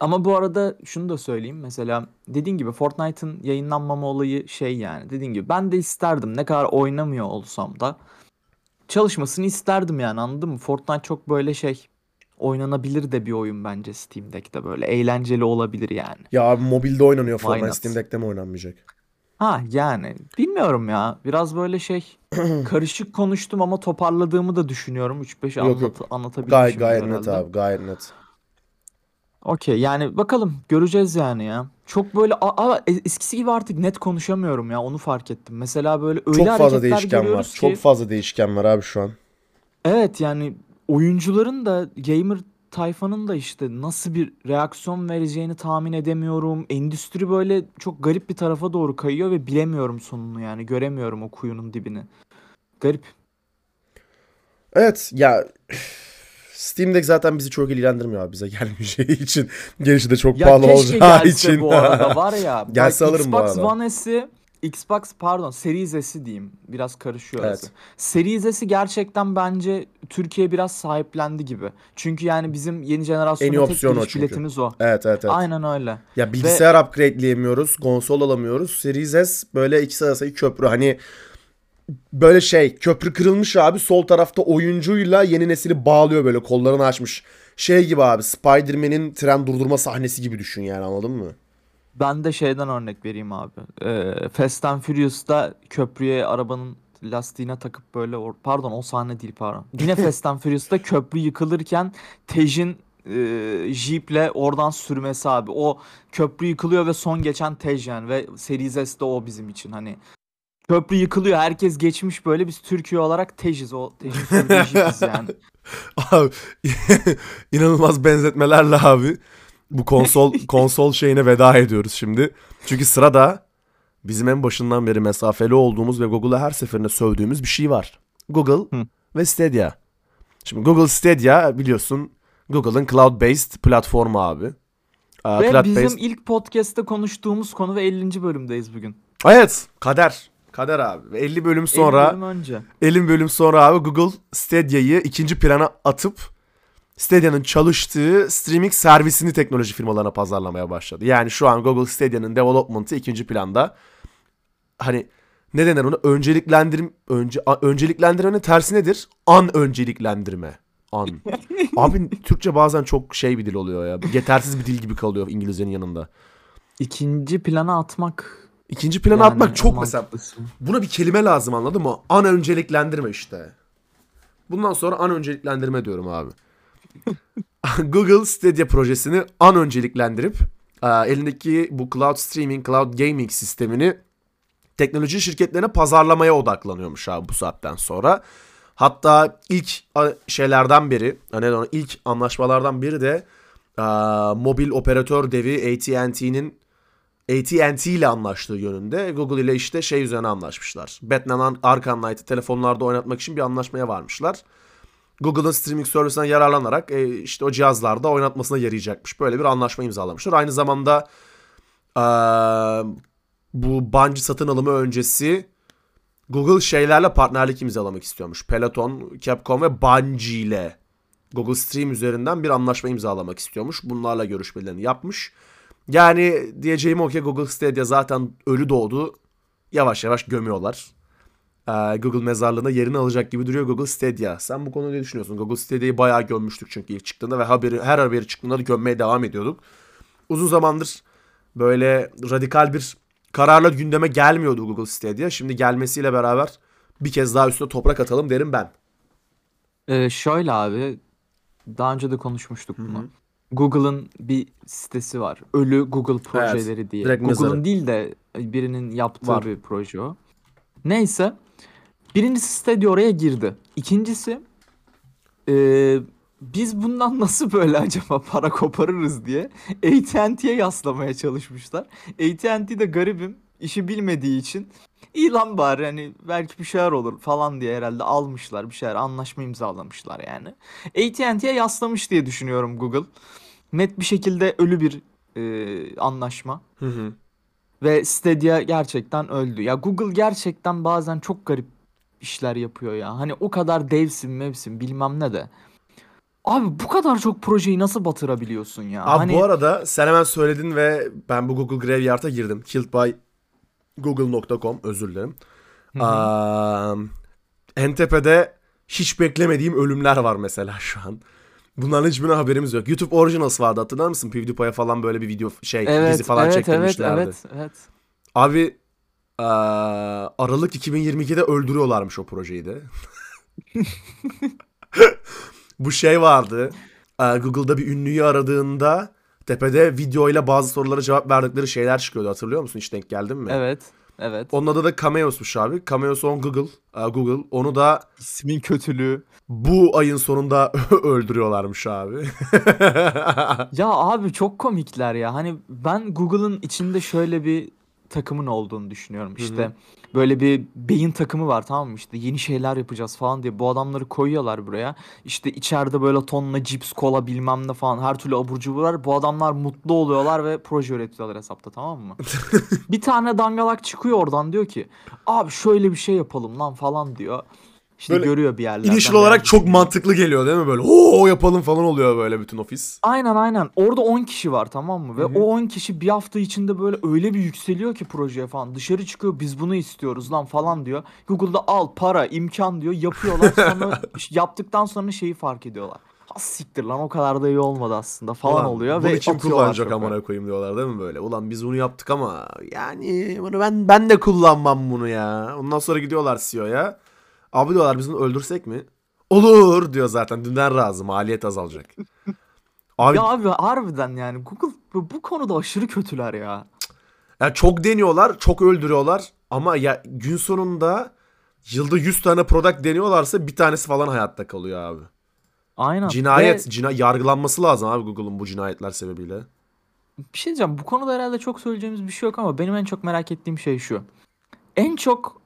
Ama bu arada şunu da söyleyeyim. Mesela dediğin gibi Fortnite'ın yayınlanmama olayı şey yani. Dediğin gibi ben de isterdim. Ne kadar oynamıyor olsam da çalışmasını isterdim yani anladın mı? Fortnite çok böyle şey oynanabilir de bir oyun bence Steam Deck'te böyle eğlenceli olabilir yani. Ya abi mobilde oynanıyor Why Fortnite. not? Steam Deck'te mi oynanmayacak? Ha yani bilmiyorum ya. Biraz böyle şey karışık konuştum ama toparladığımı da düşünüyorum. 3-5 Yok, anlat anlatabilmişim Gayet gayet net abi gayet net. Okey yani bakalım göreceğiz yani ya. Çok böyle a- e- eskisi gibi artık net konuşamıyorum ya onu fark ettim. Mesela böyle öyle Çok fazla hareketler değişken var. görüyoruz Çok ki fazla değişken var abi şu an. evet yani oyuncuların da gamer tayfanın da işte nasıl bir reaksiyon vereceğini tahmin edemiyorum. Endüstri böyle çok garip bir tarafa doğru kayıyor ve bilemiyorum sonunu yani göremiyorum o kuyunun dibini. Garip. Evet ya Steam Deck zaten bizi çok ilgilendirmiyor abi bize gelmeyeceği için. Gelişi de çok Ya pahalı olacağı için. bu arada var ya. bak Gelse alırım bu Xbox arada. One S'i, Xbox pardon Series S'i diyeyim. Biraz karışıyor Evet. arası. Series S'i gerçekten bence Türkiye biraz sahiplendi gibi. Çünkü yani bizim yeni jenerasyona tek o çünkü. biletimiz o. Evet evet evet. Aynen öyle. Ya bilgisayar upgradeleyemiyoruz, konsol alamıyoruz. Series S böyle ikisi arasındaki köprü. Hani böyle şey köprü kırılmış abi sol tarafta oyuncuyla yeni nesili bağlıyor böyle kollarını açmış. Şey gibi abi Spider-Man'in tren durdurma sahnesi gibi düşün yani anladın mı? Ben de şeyden örnek vereyim abi. Ee, Fast and Furious'ta köprüye arabanın lastiğine takıp böyle or- pardon o sahne değil pardon. Yine Fast and Furious'ta köprü yıkılırken Tej'in e, Jeep'le oradan sürmesi abi. O köprü yıkılıyor ve son geçen Tej yani ve Series S'de o bizim için hani. Köprü yıkılıyor herkes geçmiş böyle biz Türkiye olarak Tej'iz o Jeep'iz yani. Abi inanılmaz benzetmelerle abi bu konsol konsol şeyine veda ediyoruz şimdi. Çünkü sırada bizim en başından beri mesafeli olduğumuz ve Google'a her seferinde sövdüğümüz bir şey var. Google Hı. ve Stadia. Şimdi Google Stadia biliyorsun Google'ın cloud-based platformu abi. Ve cloud-based- bizim ilk podcast'te konuştuğumuz konu ve 50. bölümdeyiz bugün. Evet, kader. Kader abi. Ve 50 bölüm 50 sonra bölüm önce. 50 bölüm sonra abi Google Stadia'yı ikinci plana atıp Stadia'nın çalıştığı streaming servisini teknoloji firmalarına pazarlamaya başladı. Yani şu an Google Stadia'nın development'ı ikinci planda. Hani ne denir ona? Önceliklendirim önce önceliklendirmenin tersi nedir? An önceliklendirme. An. Abi Türkçe bazen çok şey bir dil oluyor ya. Yetersiz bir dil gibi kalıyor İngilizcenin yanında. İkinci plana atmak. İkinci plana yani atmak çok mesela mantıklısı. Buna bir kelime lazım anladın mı? An önceliklendirme işte. Bundan sonra an önceliklendirme diyorum abi. Google Stadia projesini an önceliklendirip e, elindeki bu cloud streaming, cloud gaming sistemini teknoloji şirketlerine pazarlamaya odaklanıyormuş abi bu saatten sonra. Hatta ilk şeylerden biri, hani ilk anlaşmalardan biri de e, mobil operatör devi AT&T'nin AT&T ile anlaştığı yönünde. Google ile işte şey üzerine anlaşmışlar. Batman Arkham Knight'ı telefonlarda oynatmak için bir anlaşmaya varmışlar. Google'ın streaming servisinden yararlanarak e, işte o cihazlarda oynatmasına yarayacakmış. Böyle bir anlaşma imzalamışlar. Aynı zamanda e, bu Bungie satın alımı öncesi Google şeylerle partnerlik imzalamak istiyormuş. Peloton, Capcom ve Bungie ile Google Stream üzerinden bir anlaşma imzalamak istiyormuş. Bunlarla görüşmelerini yapmış. Yani diyeceğim o ki Google Stadia zaten ölü doğdu. Yavaş yavaş gömüyorlar. Ee, Google mezarlığına yerini alacak gibi duruyor Google Stadia. Sen bu konuda ne düşünüyorsun? Google Stadia'yı bayağı gömmüştük çünkü ilk çıktığında ve haberi, her haberi çıktığında da gömmeye devam ediyorduk. Uzun zamandır böyle radikal bir kararla gündeme gelmiyordu Google Stadia. Şimdi gelmesiyle beraber bir kez daha üstüne toprak atalım derim ben. Ee, şöyle abi daha önce de konuşmuştuk bunu. Google'ın bir sitesi var. Ölü Google projeleri diye. direkt Google'ın değil de birinin yaptığı Var. bir proje o. Neyse. Birincisi Stadia oraya girdi. İkincisi eee, biz bundan nasıl böyle acaba para koparırız diye AT&T'ye yaslamaya çalışmışlar. AT&T de garibim işi bilmediği için iyi lan bari hani belki bir şeyler olur falan diye herhalde almışlar bir şeyler anlaşma imzalamışlar yani. AT&T'ye yaslamış diye düşünüyorum Google. Net bir şekilde ölü bir eee, anlaşma. Hı hı. Ve Stadia gerçekten öldü. Ya Google gerçekten bazen çok garip işler yapıyor ya. Hani o kadar devsin mevsim bilmem ne de. Abi bu kadar çok projeyi nasıl batırabiliyorsun ya? Abi hani bu arada sen hemen söyledin ve ben bu Google Graveyard'a girdim. Killed by Google.com özür dilerim. Aa, en tepede hiç beklemediğim ölümler var mesela şu an. Bunların hiçbirine haberimiz yok. YouTube Originals vardı hatırlar mısın? PewDiePie'ye falan böyle bir video şey Evet, dizi falan evet, evet, çektirmişlerdi. evet, evet. Abi eee, Aralık 2022'de öldürüyorlarmış o projeyi de. Bu şey vardı. Eee, Google'da bir ünlüyü aradığında tepede videoyla bazı sorulara cevap verdikleri şeyler çıkıyordu. Hatırlıyor musun? Hiç denk geldin mi? Evet, evet. Onun adı da Cameos'muş abi. Cameos on Google. Eee, Google. Onu da İsmin kötülüğü. bu ayın sonunda öldürüyorlarmış abi. Ya abi çok komikler ya. Hani ben Google'ın içinde şöyle bir takımın olduğunu düşünüyorum. İşte böyle bir beyin takımı var tamam mı? İşte yeni şeyler yapacağız falan diye bu adamları koyuyorlar buraya. İşte içeride böyle tonla cips, kola bilmem ne falan her türlü abur cubur var. Bu adamlar mutlu oluyorlar ve proje üretiyorlar hesapta tamam mı? bir tane dangalak çıkıyor oradan diyor ki abi şöyle bir şey yapalım lan falan diyor. İşte Böyle görüyor bir yerlerden. İnişil olarak bir çok şey. mantıklı geliyor değil mi böyle? Oo yapalım falan oluyor böyle bütün ofis. Aynen aynen. Orada 10 kişi var tamam mı? Ve Hı hı. o 10 kişi bir hafta içinde böyle öyle bir yükseliyor ki projeye falan. Dışarı çıkıyor biz bunu istiyoruz lan falan diyor. Google'da al para imkan diyor yapıyorlar. Sonra yaptıktan sonra şeyi fark ediyorlar. Ha siktir lan o kadar da iyi olmadı aslında falan Ulan, oluyor. ve kim kullanacak amına koyayım diyorlar değil mi böyle? Ulan biz bunu yaptık ama yani bunu ben ben de kullanmam bunu ya. Ondan sonra gidiyorlar CEO'ya. Abi diyorlar biz bunu öldürsek mi? Olur diyor zaten. Dünden razı. Maliyet azalacak. Abi Ya abi harbiden yani Google bu, bu konuda aşırı kötüler ya. ya çok deniyorlar, çok öldürüyorlar ama ya gün sonunda yılda 100 tane product deniyorlarsa bir tanesi falan hayatta kalıyor abi. Aynen. Cinayet, Ve cina yargılanması lazım abi Google'un bu cinayetler sebebiyle. bir şey diyeceğim bu konuda herhalde çok söyleyeceğimiz bir şey yok ama benim en çok merak ettiğim şey şu. En çok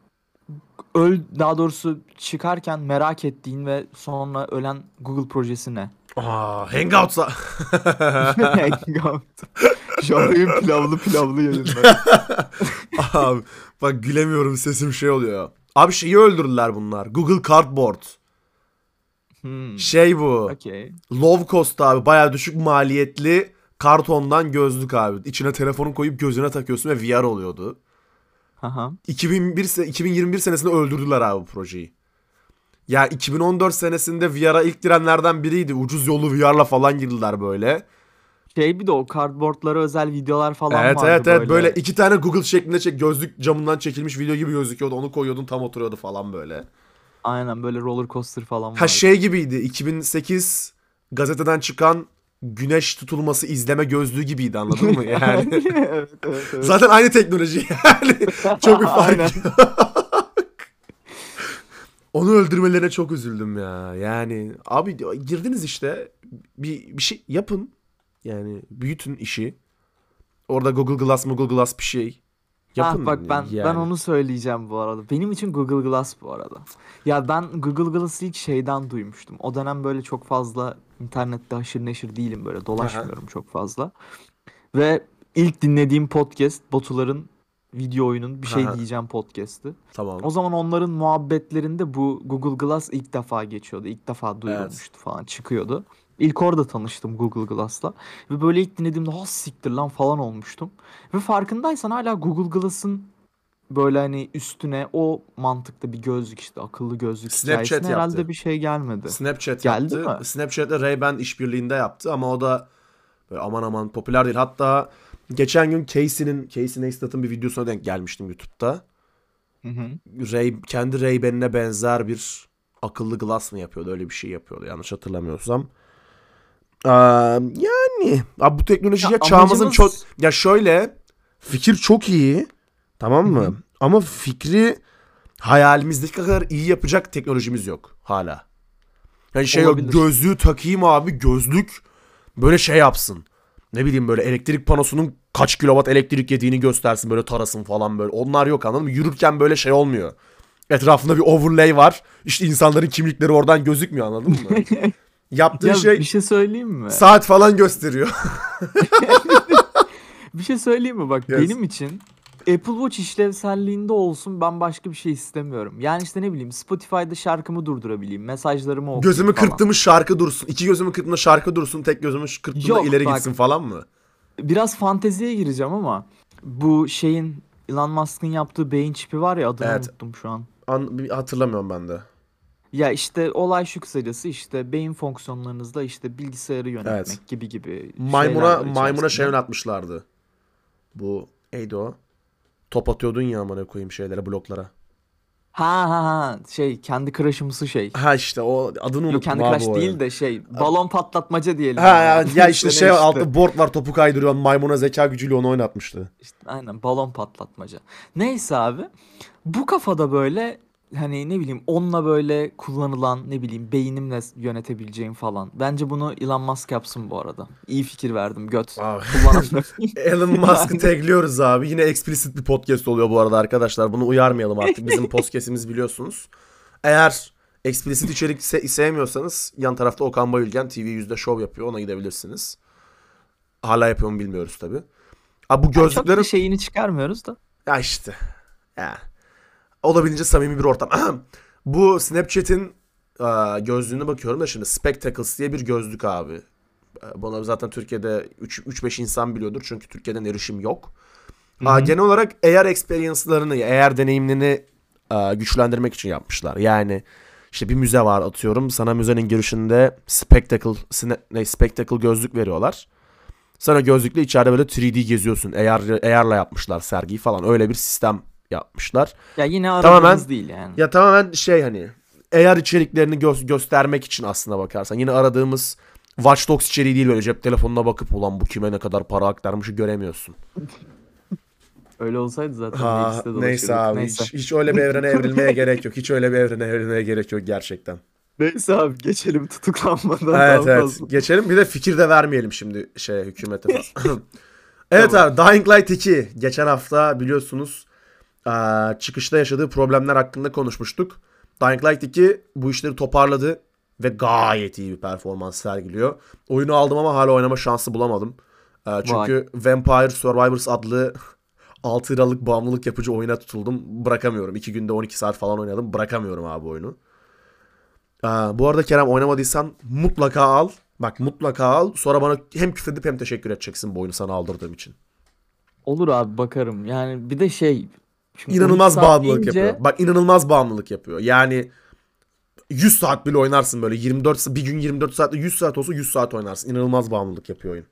öl daha doğrusu çıkarken merak ettiğin ve sonra ölen Google projesi ne? Aa, Hangout'sa Hangout. Şahıyım pilavlı pilavlı yayınlar. Abi bak gülemiyorum sesim şey oluyor. Abi şeyi öldürdüler bunlar. Google Cardboard. Hmm. Şey bu. Okey. Low cost abi. Bayağı düşük maliyetli kartondan gözlük abi. İçine telefonun koyup gözüne takıyorsun ve VR oluyordu. Haha. 2001 se- 2021 senesinde öldürdüler abi bu projeyi. Ya 2014 senesinde VR'a ilk girenlerden biriydi. Ucuz yolu VR'la falan girdiler böyle. Şey bir de o cardboardlara özel videolar falan evet vardı evet evet böyle. böyle iki tane Google şeklinde çek gözlük camından çekilmiş video gibi gözüküyordu. Onu koyuyordun tam oturuyordu falan böyle. Aynen böyle roller coaster falan vardı. Ha şey gibiydi 2008 gazeteden çıkan güneş tutulması izleme gözlüğü gibiydi anladın mı? Yani evet, evet, evet. zaten aynı teknoloji yani çok bir fark. Onu öldürmelerine çok üzüldüm ya. Yani abi girdiniz işte bir bir şey yapın. Yani büyütün işi. Orada Google Glass, Google Glass bir şey. Yapın. Ah, bak ben ben yani. onu söyleyeceğim bu arada. Benim için Google Glass bu arada. Ya ben Google Glass'ı ilk şeyden duymuştum. O dönem böyle çok fazla internette haşır neşir değilim böyle dolaşmıyorum çok fazla. Ve ilk dinlediğim podcast Batuların video oyunun bir şey Aha. diyeceğim podcast'ı. Tamam. O zaman onların muhabbetlerinde bu Google Glass ilk defa geçiyordu. İlk defa duyulmuştu falan çıkıyordu. İlk orada tanıştım Google Glass'la. Ve böyle ilk dinlediğimde ha siktir lan falan olmuştum. Ve farkındaysan hala Google Glass'ın böyle hani üstüne o mantıkta bir gözlük işte akıllı gözlük Snapchat hikayesine herhalde bir şey gelmedi. Snapchat Geldi yaptı. mi? Snapchat'le Ray-Ban işbirliğinde yaptı ama o da böyle aman aman popüler değil. Hatta geçen gün Casey'nin Casey Neistat'ın bir videosuna denk gelmiştim YouTube'da. Hı hı. Ray kendi Ray-Ban'ine benzer bir akıllı glass mı yapıyordu? Öyle bir şey yapıyordu yanlış hatırlamıyorsam. Ee, yani abi bu teknoloji Ya ya çağımızın amacımız- çok ya şöyle fikir çok iyi tamam mı? Ama fikri hayalimizdeki kadar iyi yapacak teknolojimiz yok hala. Yani şey yok Olabilir. gözlüğü takayım abi gözlük böyle şey yapsın. Ne bileyim böyle elektrik panosunun kaç kilowatt elektrik yediğini göstersin böyle tarasın falan böyle. Onlar yok anladın mı? Yürürken böyle şey olmuyor. Etrafında bir overlay var. İşte insanların kimlikleri oradan gözükmüyor anladın mı? Yaptığı Ya şey bir şey söyleyeyim mi? saat falan gösteriyor. Bir şey söyleyeyim mi? Bak Yes. benim için Apple Watch işlevselliğinde olsun ben başka bir şey istemiyorum. Yani işte ne bileyim Spotify'da şarkımı durdurabileyim, mesajlarımı okuyayım Gözümü falan. kırptığımız şarkı dursun. İki gözümü kırptığımda şarkı dursun. Tek gözümü kırptığımda Yok, ileri bak. gitsin falan mı? Biraz fanteziye gireceğim ama bu şeyin Elon Musk'ın yaptığı beyin çipi var ya adını Evet. unuttum şu an. An, hatırlamıyorum ben de. Ya işte olay şu kısacası işte beyin fonksiyonlarınızda işte bilgisayarı yönetmek Evet. gibi gibi Maymuna maymuna şey oynatmışlardı. Bu neydi o? Top atıyordun ya amına koyayım şeylere bloklara. Ha ha ha şey kendi crush'ımsı şey. Ha işte o adını Yok unuttum kendi abi crush değil de şey balon patlatmaca diyelim. Ha ya, ya işte şey altta board var topu kaydırıyor. Maymuna zeka gücüyle onu oynatmıştı. İşte aynen balon patlatmaca. Neyse abi. Bu kafada böyle hani ne bileyim onunla böyle kullanılan ne bileyim beynimle yönetebileceğim falan. Bence bunu Elon Musk yapsın bu arada. İyi fikir verdim göt. Abi. Elon Musk'ı Yani- tagliyoruz abi. Yine explicit bir podcast oluyor bu arada arkadaşlar. Bunu uyarmayalım artık. Bizim podcast'imiz biliyorsunuz. Eğer explicit içerik se- sevmiyorsanız yan tarafta Okan Bayülgen TV yüzde şov yapıyor. Ona gidebilirsiniz. Hala yapıyor mu bilmiyoruz tabi. Abi bu Çok da gözlüklerin... şeyini çıkarmıyoruz da. Ya işte. Ya. Olabildiğince samimi bir ortam. bu Snapchat'in e, gözlüğüne bakıyorum da şimdi Spectacles diye bir gözlük abi. E, Bunu zaten Türkiye'de 3-5 insan biliyordur çünkü Türkiye'den erişim yok. Aa, Hı hı. genel olarak AR experience'larını, AR deneyimlerini e, güçlendirmek için yapmışlar. Yani işte bir müze var atıyorum. Sana müzenin girişinde spectacle, ne, spectacle gözlük veriyorlar. Sana gözlükle içeride böyle 3D geziyorsun. AR, AR'la yapmışlar sergiyi falan. Öyle bir sistem yapmışlar. Ya yine aradığımız değil yani. Ya tamamen şey hani AR içeriklerini gö- göstermek için aslına bakarsan. Yine aradığımız Watch Dogs içeriği değil böyle cep telefonuna bakıp ulan bu kime ne kadar para aktarmışı göremiyorsun. Öyle olsaydı zaten Ha, neyse abi Neyse. Hiç, hiç öyle bir evrene evrilmeye gerek yok. Hiç öyle bir evrene evrilmeye gerek yok gerçekten. Neyse abi geçelim tutuklanmadan evet evet. fazla. Geçelim bir de fikir de vermeyelim şimdi şey hükümete evet abi Dying Light 2 geçen hafta biliyorsunuz eee, çıkışta yaşadığı problemler hakkında konuşmuştuk. Dying Light 2 bu işleri toparladı ve gayet iyi bir performans sergiliyor. Oyunu aldım ama hala oynama şansı bulamadım. Eee, çünkü Vampire Survivors adlı 6 liralık bağımlılık yapıcı oyuna tutuldum. Bırakamıyorum. 2 günde 12 saat falan oynadım. Bırakamıyorum abi oyunu. Aa, bu arada Kerem oynamadıysan mutlaka al. Bak mutlaka al. Sonra bana hem küfredip hem teşekkür edeceksin bu oyunu sana aldırdığım için. Olur abi bakarım. Yani bir de şey. Şimdi İnanılmaz 12 saat bağımlılık deyince- yapıyor. Bak inanılmaz bağımlılık yapıyor. Yani 100 saat bile oynarsın böyle 24 sa- bir gün 24 saatte 100 saat olsa 100 saat oynarsın. İnanılmaz bağımlılık yapıyor oyun.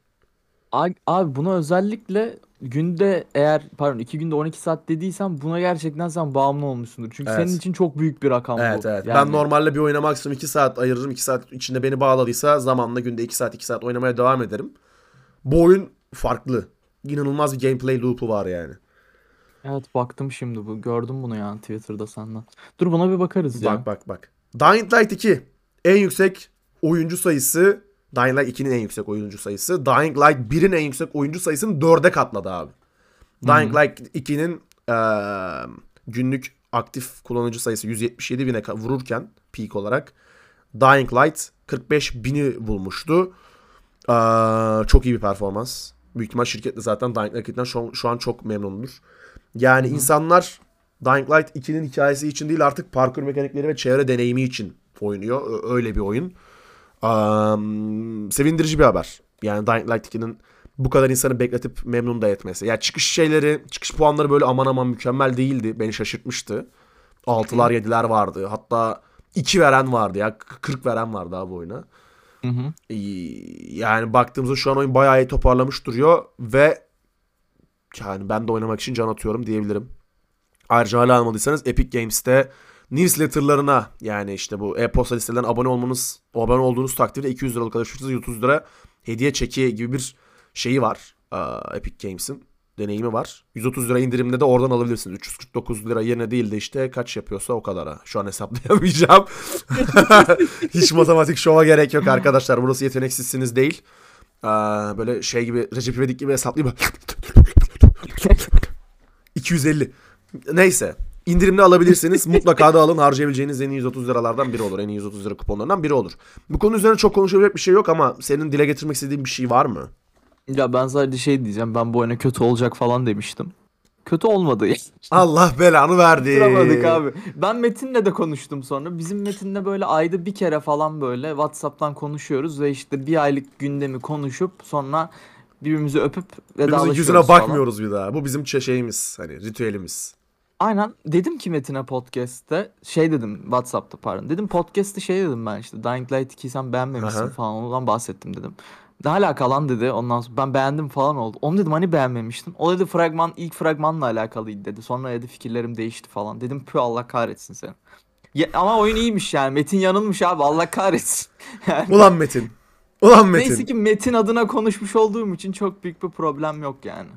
Abi, abi buna özellikle günde eğer pardon 2 günde 12 saat dediysen buna gerçekten sen bağımlı olmuşsundur. Çünkü Evet. senin için çok büyük bir rakam Evet bu. evet. Yani Ben normalde bir oyuna maksimum 2 saat ayırırım. 2 saat içinde beni bağladıysa zamanla günde 2 saat 2 saat oynamaya devam ederim. Bu oyun farklı. İnanılmaz bir gameplay loop'u var yani. Evet baktım şimdi bu. Gördüm bunu yani Twitter'da senden. Dur buna bir bakarız ya. Bak bak bak. Dying Light 2 en yüksek oyuncu sayısı Dying Light 2'nin en yüksek oyuncu sayısı. Dying Light 1'in en yüksek oyuncu sayısını 4'e katladı abi. Dying Light 2'nin eee, günlük aktif kullanıcı sayısı 177 bine vururken peak olarak Dying Light 45 bini bulmuştu. Eee, çok iyi bir performans. Büyük ihtimal şirket de zaten Dying Light 2'den şu, şu an çok memnundur. Yani insanlar Dying Light 2'nin hikayesi için değil artık parkur mekanikleri ve çevre deneyimi için oynuyor. Öyle bir oyun. Am, sevindirici bir haber. Yani Dying Light 2'nin bu kadar insanı bekletip memnun da etmesi. Ya çıkış şeyleri, çıkış puanları böyle aman aman mükemmel değildi. Beni şaşırtmıştı. 6'lar 7'ler vardı. Hatta 2 veren vardı ya. 40 veren vardı abi oyuna. Hı hı. Yani baktığımızda şu an oyun bayağı iyi toparlamış duruyor ve yani ben de oynamak için can atıyorum diyebilirim. Ayrıca hala almadıysanız Epic Games'te newsletterlarına yani işte bu e-posta listelerine abone olmanız, abone olduğunuz takdirde 200 liralık alışverişinize 130 lira hediye çeki gibi bir şeyi var. Aa, Epic Games'in deneyimi var. 130 lira indirimde de oradan alabilirsiniz. 349 lira yerine değil de işte kaç yapıyorsa o kadara. Şu an hesaplayamayacağım. Hiç matematik şova gerek yok arkadaşlar. Burası yeteneksizsiniz değil. Aa, böyle şey gibi Recep İvedik gibi hesaplayayım. 250. Neyse. İndirimde alabilirsiniz. Mutlaka da alın. Harcayabileceğiniz en iyi 130 liralardan biri olur. En iyi 130 lira kuponlarından biri olur. Bu konu üzerine çok konuşabilecek bir şey yok ama senin dile getirmek istediğin bir şey var mı? Ya ben sadece şey diyeceğim. Ben bu oyuna kötü olacak falan demiştim. Kötü olmadı. Allah belanı verdi. Tutturamadık abi. Ben Metin'le de konuştum sonra. Bizim Metin'le böyle ayda bir kere falan böyle WhatsApp'tan konuşuyoruz ve işte bir aylık gündemi konuşup sonra birbirimizi öpüp Birbirimizin vedalaşıyoruz yüzüne falan. bakmıyoruz bir daha. Bu bizim şeyimiz. Hani ritüelimiz. Aynen dedim ki Metin'e podcast'te şey dedim Whatsapp'ta pardon. Dedim podcast'te şey dedim ben işte Dying Light 2'yi sen beğenmemişsin Aha. falan ondan bahsettim dedim. Ne alaka lan dedi. Ondan sonra ben beğendim falan oldu. Onu dedim hani beğenmemiştin. O dedi fragman ilk fragmanla alakalıydı dedi. Sonra dedi fikirlerim değişti falan. Dedim pü Allah kahretsin seni. Ya, ama oyun iyiymiş yani. Metin yanılmış abi Allah kahretsin. Yani, Ulan Metin. Ulan Metin. neyse ki Metin adına konuşmuş olduğum için çok büyük bir problem yok yani.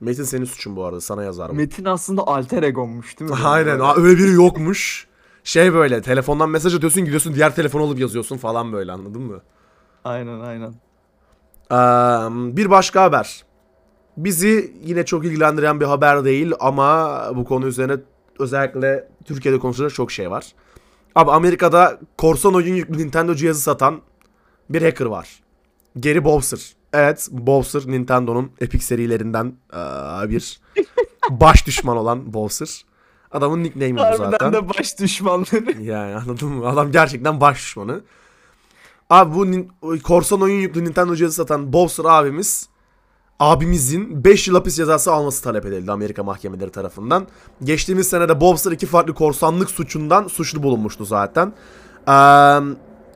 Metin senin suçun bu arada sana yazarım. Metin aslında alter egommuş değil mi? Aynen. Aa, öyle biri yokmuş. Şey böyle telefondan mesaj atıyorsun gidiyorsun diğer telefonu alıp yazıyorsun falan böyle anladın mı? Aynen aynen. Ee, bir başka haber. Bizi yine çok ilgilendiren bir haber değil ama bu konu üzerine özellikle Türkiye'de konuşulacak çok şey var. Abi Amerika'da korsan oyun yüklü Nintendo cihazı satan bir hacker var. Gary Bowser. Evet Bowser Nintendo'nun Epic serilerinden ee, bir baş düşman olan Bowser. Adamın nickname'i bu zaten. Harbiden de baş düşmanları. Yani anladın mı? Adam gerçekten baş düşmanı. Abi bu korsan oyun yüklü Nintendo cihazı satan Bowser abimiz abimizin 5 yıl hapis cezası alması talep edildi Amerika mahkemeleri tarafından. Geçtiğimiz senede Bowser iki farklı korsanlık suçundan suçlu bulunmuştu zaten. Ee,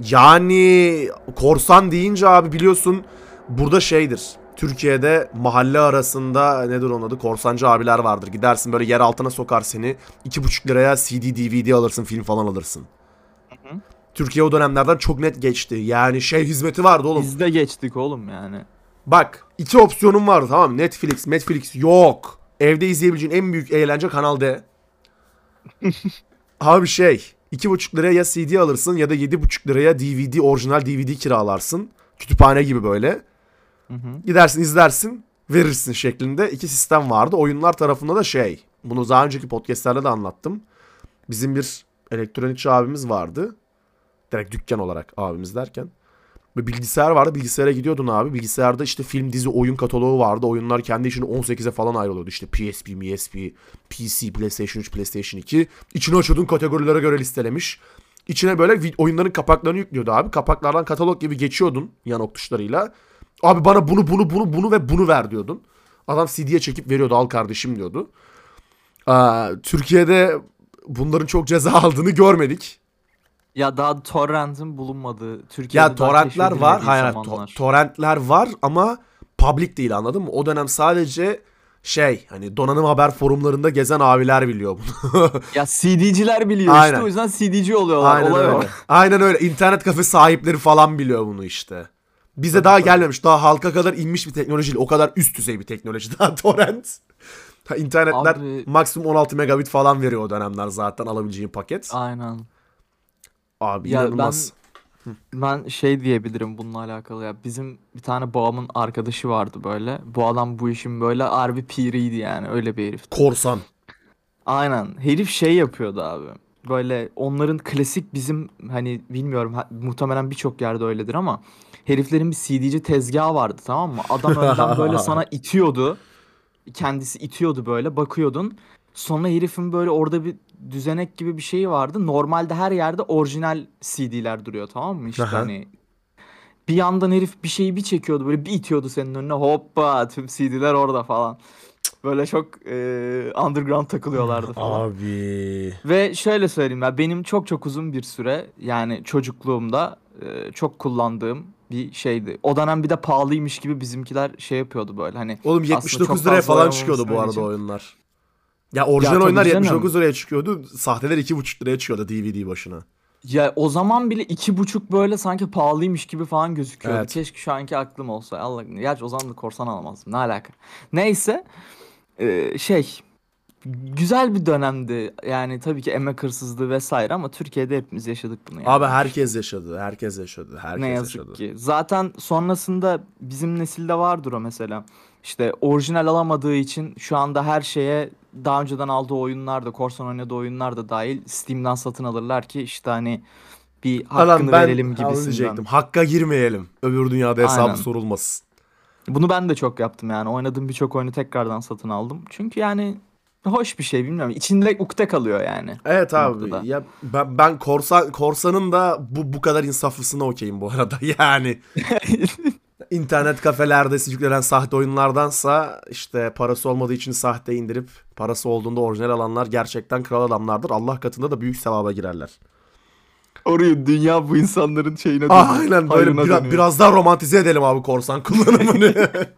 yani korsan deyince abi biliyorsun burada şeydir. Türkiye'de mahalle arasında nedir onun adı korsancı abiler vardır. Gidersin böyle yer altına sokar seni. 2,5 liraya CD DVD alırsın film falan alırsın. hı. Türkiye o dönemlerden çok net geçti. Yani şey hizmeti vardı oğlum. Biz de geçtik oğlum yani. Bak iki opsiyonum vardı tamam mı? Netflix, Netflix yok. Evde izleyebileceğin en büyük eğlence Kanal D. Abi şey 2,5 liraya ya CD alırsın ya da 7,5 liraya DVD orijinal DVD kiralarsın. Kütüphane gibi böyle. Hı hı. Gidersin izlersin verirsin şeklinde iki sistem vardı. Oyunlar tarafında da şey bunu daha önceki podcastlerde de anlattım. Bizim bir elektronikçi abimiz vardı. Direkt dükkan olarak abimiz derken. Ve bilgisayar vardı. Bilgisayara gidiyordun abi. Bilgisayarda işte film, dizi, oyun kataloğu vardı. Oyunlar kendi içinde 18'e falan ayrılıyordu. İşte PSP, MSP, PC, PlayStation 3, PlayStation 2. İçine açıyordun kategorilere göre listelemiş. İçine böyle oyunların kapaklarını yüklüyordu abi. Kapaklardan katalog gibi geçiyordun yan ok tuşlarıyla. Abi bana bunu bunu bunu bunu ve bunu ver diyordun. Adam CD'ye çekip veriyordu al kardeşim diyordu. Aa, Türkiye'de bunların çok ceza aldığını görmedik. Ya daha torrent'in bulunmadığı Türkiye'de Ya torrentler var. Hayır, to- torrentler var ama public değil anladın mı? O dönem sadece şey hani donanım haber forumlarında gezen abiler biliyor bunu. Ya CD'ciler biliyor Aynen. işte o yüzden CD'ci oluyorlar. Aynen Olay o. öyle. Aynen öyle. İnternet kafe sahipleri falan biliyor bunu işte. Bize daha gelmemiş. Daha halka kadar inmiş bir teknoloji değil. O kadar üst düzey bir teknoloji daha torrent. İnternetler Abi- maksimum 16 megabit falan veriyor o dönemler zaten alabileceğin paket. Aynen. Abi Ya inanılmaz. Ben şey diyebilirim bununla alakalı ya. Bizim bir tane babamın arkadaşı vardı böyle. Bu adam bu işin böyle harbi piriydi yani. Öyle bir herif. Korsan. Aynen. Herif şey yapıyordu abi. Böyle onların klasik bizim hani bilmiyorum muhtemelen birçok yerde öyledir ama heriflerin bir CD'ci tezgahı vardı tamam mı? Adam önden böyle sana itiyordu. Kendisi itiyordu böyle bakıyordun. Sonra herifin böyle orada bir düzenek gibi bir şeyi vardı. Normalde her yerde orijinal CD'ler duruyor tamam mı? İşte Aha. hani bir yandan herif bir şeyi bir çekiyordu böyle bir itiyordu senin önüne hoppa tüm CD'ler orada falan. Böyle çok eee, underground takılıyorlardı falan. Abi. Ve şöyle söyleyeyim ya benim çok çok uzun bir süre yani çocukluğumda e, çok kullandığım bir şeydi. O dönem bir de pahalıymış gibi bizimkiler şey yapıyordu böyle hani. Oğlum aslında 79 çok liraya falan çıkıyordu bu arada söyleyeceğim. oyunlar. Ya orijinal tabii oyunlar canım. 79 liraya çıkıyordu. Sahteler 2,5 liraya çıkıyordu DVD başına. Ya o zaman bile iki buçuk böyle sanki pahalıymış gibi falan gözüküyordu. Evet. Keşke şu anki aklım olsa. Allah gerçi o zaman da korsan alamazdım. Ne alaka? Neyse e, şey güzel bir dönemdi. Yani tabii ki emek hırsızlığı vesaire ama Türkiye'de hepimiz yaşadık bunu yani. Abi herkes yaşadı. Herkes yaşadı. Herkes Ne yazık yaşadı. ki. Zaten sonrasında bizim nesilde vardır o mesela. İşte orijinal alamadığı için şu anda her şeye daha önceden aldığı oyunlar da korsan oynadığı oyunlar da dahil Steam'den satın alırlar ki işte hani bir Alan hakkını ben verelim gibisinden. Hakka girmeyelim. Öbür dünyada hesabı Aynen. sorulmasın. Bunu ben de çok yaptım yani. Oynadığım birçok oyunu tekrardan satın aldım. Çünkü yani hoş bir şey bilmiyorum. İçinde ukde kalıyor yani. Evet abi. noktada. Ya ben, ben korsan korsanın da bu bu kadar insaflısına okeyim bu arada. Yani İnternet kafelerde yüklenen sahte oyunlardansa işte parası olmadığı için sahte indirip parası olduğunda orijinal alanlar gerçekten kral adamlardır. Allah katında da büyük sevaba girerler. Oraya dünya bu insanların şeyine dönüyor. Aynen böyle biraz, dönüyor. biraz daha romantize edelim abi korsan kullanımını.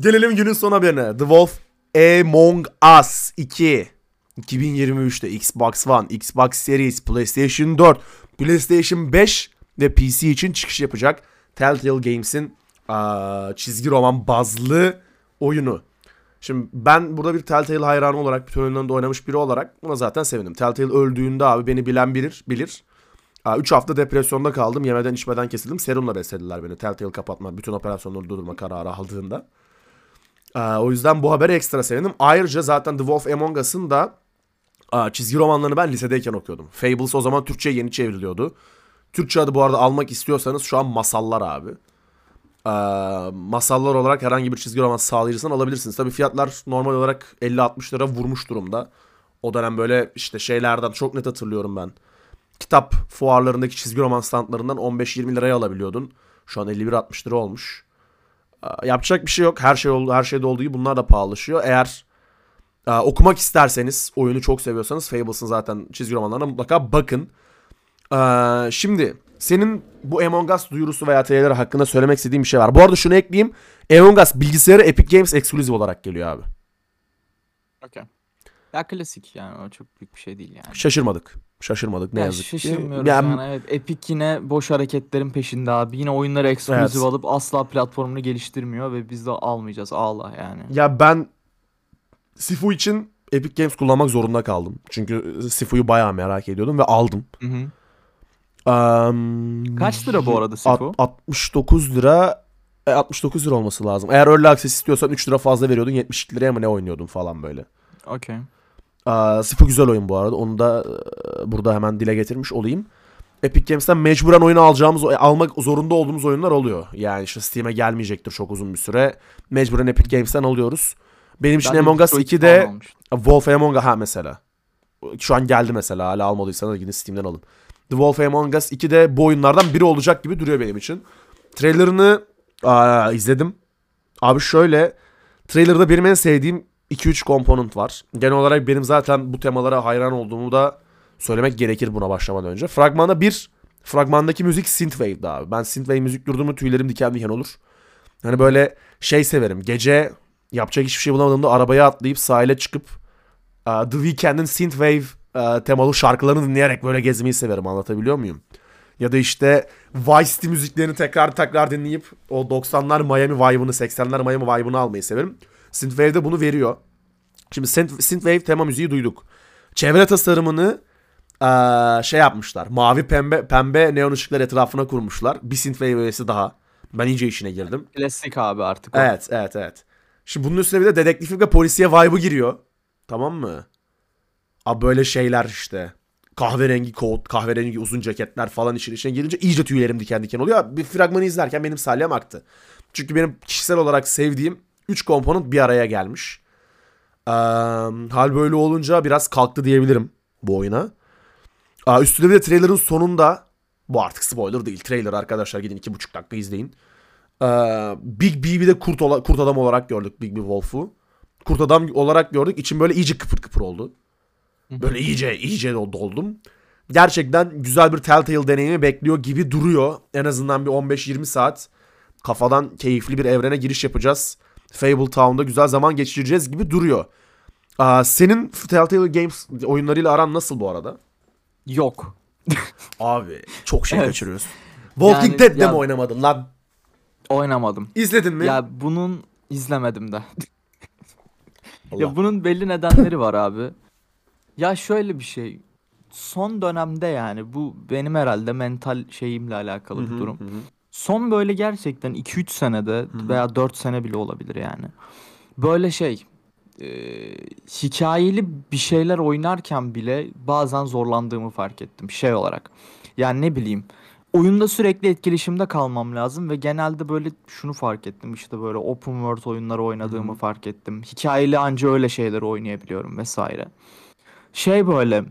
Gelelim günün son haberine. The Wolf Among Us 2. 2023'te Xbox One, Xbox Series, PlayStation 4, PlayStation 5 ve PC için çıkış yapacak. Telltale Games'in aa, çizgi roman bazlı oyunu. Şimdi ben burada bir Telltale hayranı olarak bütün oyunlarında oynamış biri olarak buna zaten sevindim. Telltale öldüğünde abi beni bilen bilir, bilir. 3 hafta depresyonda kaldım. Yemeden içmeden kesildim. Serumla beslediler beni. Telltale kapatma, bütün operasyonları durdurma kararı aldığında. Aa, o yüzden bu habere ekstra sevindim. Ayrıca zaten The Wolf Among Us'ın da aa, çizgi romanlarını ben lisedeyken okuyordum. Fables o zaman Türkçe'ye yeni çevriliyordu. Türkçe adı bu arada almak istiyorsanız şu an masallar abi. Aa, masallar olarak herhangi bir çizgi roman sağlayıcısından alabilirsiniz. Tabii fiyatlar normal olarak 50-60 lira vurmuş durumda. O dönem böyle işte şeylerden çok net hatırlıyorum ben. Kitap fuarlarındaki çizgi roman standlarından 15-20 liraya alabiliyordun. Şu an 51-60 lira olmuş. Aa, Yapacak bir şey yok. Her şey oldu, her şeyde olduğu gibi bunlar da pahalılaşıyor. Eğer aa, okumak isterseniz, oyunu çok seviyorsanız Fables'ın zaten çizgi romanlarına mutlaka bakın. Aa, şimdi senin bu Among Us duyurusu veya trailer hakkında söylemek istediğim bir şey var. Bu arada şunu ekleyeyim. Among Us bilgisayara Epic Games Exclusive olarak geliyor abi. Okey. Ya klasik yani o çok büyük bir şey değil yani. Şaşırmadık. Şaşırmadık ne Ya yazık ki. şaşırmıyoruz Yani- yani. Evet, Epic yine boş hareketlerin peşinde abi. Yine oyunları eksklusif Evet. alıp asla platformunu geliştirmiyor ve biz de almayacağız. Ağla yani. Ya ben Sifu için Epic Games kullanmak zorunda kaldım. Çünkü Sifu'yu bayağı merak ediyordum ve aldım. Hı hı. Am, Kaç lira bu arada Sifu? 69 lira e, 69 lira olması lazım. Eğer Early Access istiyorsan 3 lira fazla veriyordun. 72 liraya mı ne oynuyordun falan böyle. Okey. Aa, Sifu güzel oyun bu arada. Onu da e, burada hemen dile getirmiş olayım. Epic Games'ten mecburen oyunu alacağımız, e, almak zorunda olduğumuz oyunlar oluyor. Yani işte Steam'e gelmeyecektir çok uzun bir süre. Mecburen Epic Games'ten alıyoruz. Benim için Ben Among Us Detroit 2'de falan almıştım. Wolf Among Us ha mesela. Şu an geldi mesela. Hala almadıysanız gidin Steam'den alın. The Wolf Among Us 2 de bu oyunlardan biri olacak gibi duruyor benim için. Trailerını aa, izledim. Abi şöyle trailerda benim en sevdiğim 2-3 komponent var. Genel olarak benim zaten bu temalara hayran olduğumu da söylemek gerekir buna başlamadan önce. Fragmanda bir fragmandaki müzik synthwave'di abi. Ben synthwave müzik duyduğumda tüylerim diken diken olur. Hani böyle şey severim. Gece yapacak hiçbir şey bulamadığımda arabaya atlayıp sahile çıkıp The Weeknd'in synthwave e, temalı şarkılarını dinleyerek böyle gezmeyi severim. Anlatabiliyor muyum? Ya da işte Vice City müziklerini tekrar tekrar dinleyip o 90'lar Miami vibe'ını, 80'ler Miami vibe'ını almayı severim. Synthwave de bunu veriyor. Şimdi synth- Synthwave tema müziği duyduk. Çevre tasarımını eee, şey yapmışlar. Mavi pembe pembe neon ışıklar etrafına kurmuşlar. Bir Synthwave öğesi daha. Ben iyice işine girdim. Klasik abi artık o. Evet, evet, evet. Şimdi bunun üstüne bir de dedektiflik ve polisiye vibe'ı giriyor. Tamam mı? Abi böyle şeyler işte. Kahverengi kot, kahverengi uzun ceketler falan işin içine girince iyice tüylerim diken diken oluyor. Bir fragmanı izlerken benim salyam aktı. Çünkü benim kişisel olarak sevdiğim 3 komponent bir araya gelmiş. Eee, hal böyle olunca biraz kalktı diyebilirim bu oyuna. Aa, üstüne bir de trailer'ın sonunda bu artık spoiler değil. Trailer arkadaşlar gidin 2,5 dakika izleyin. Ee, Big B'yi de kurt, ola- kurt adam olarak gördük Big B Wolf'u. Kurt adam olarak gördük. İçim böyle iyice kıpır kıpır oldu. Böyle iyice iyice dol- doldum. Gerçekten güzel bir Telltale deneyimi bekliyor gibi duruyor. En azından bir 15-20 saat kafadan keyifli bir evrene giriş yapacağız. Fable Town'da güzel zaman geçireceğiz gibi duruyor. Aa, senin Telltale Games oyunlarıyla aran nasıl bu arada? Yok. Abi çok şey Evet. kaçırıyoruz. Walking Yani- Dead'de ya- mi oynamadın lan? Oynamadım. İzledin mi? Ya bunun izlemedim de. Ya bunun belli nedenleri var abi. Ya şöyle bir şey. Son dönemde yani bu benim herhalde mental şeyimle alakalı Hı bir durum. hı. Son böyle gerçekten 2-3 senede veya 4 sene bile olabilir yani. Böyle şey e, hikayeli bir şeyler oynarken bile bazen zorlandığımı fark ettim şey olarak. Yani ne bileyim oyunda sürekli etkileşimde kalmam lazım ve genelde böyle şunu fark ettim işte böyle open world oyunları oynadığımı fark ettim. Hikayeli anca öyle şeyleri oynayabiliyorum vesaire. Şey böyle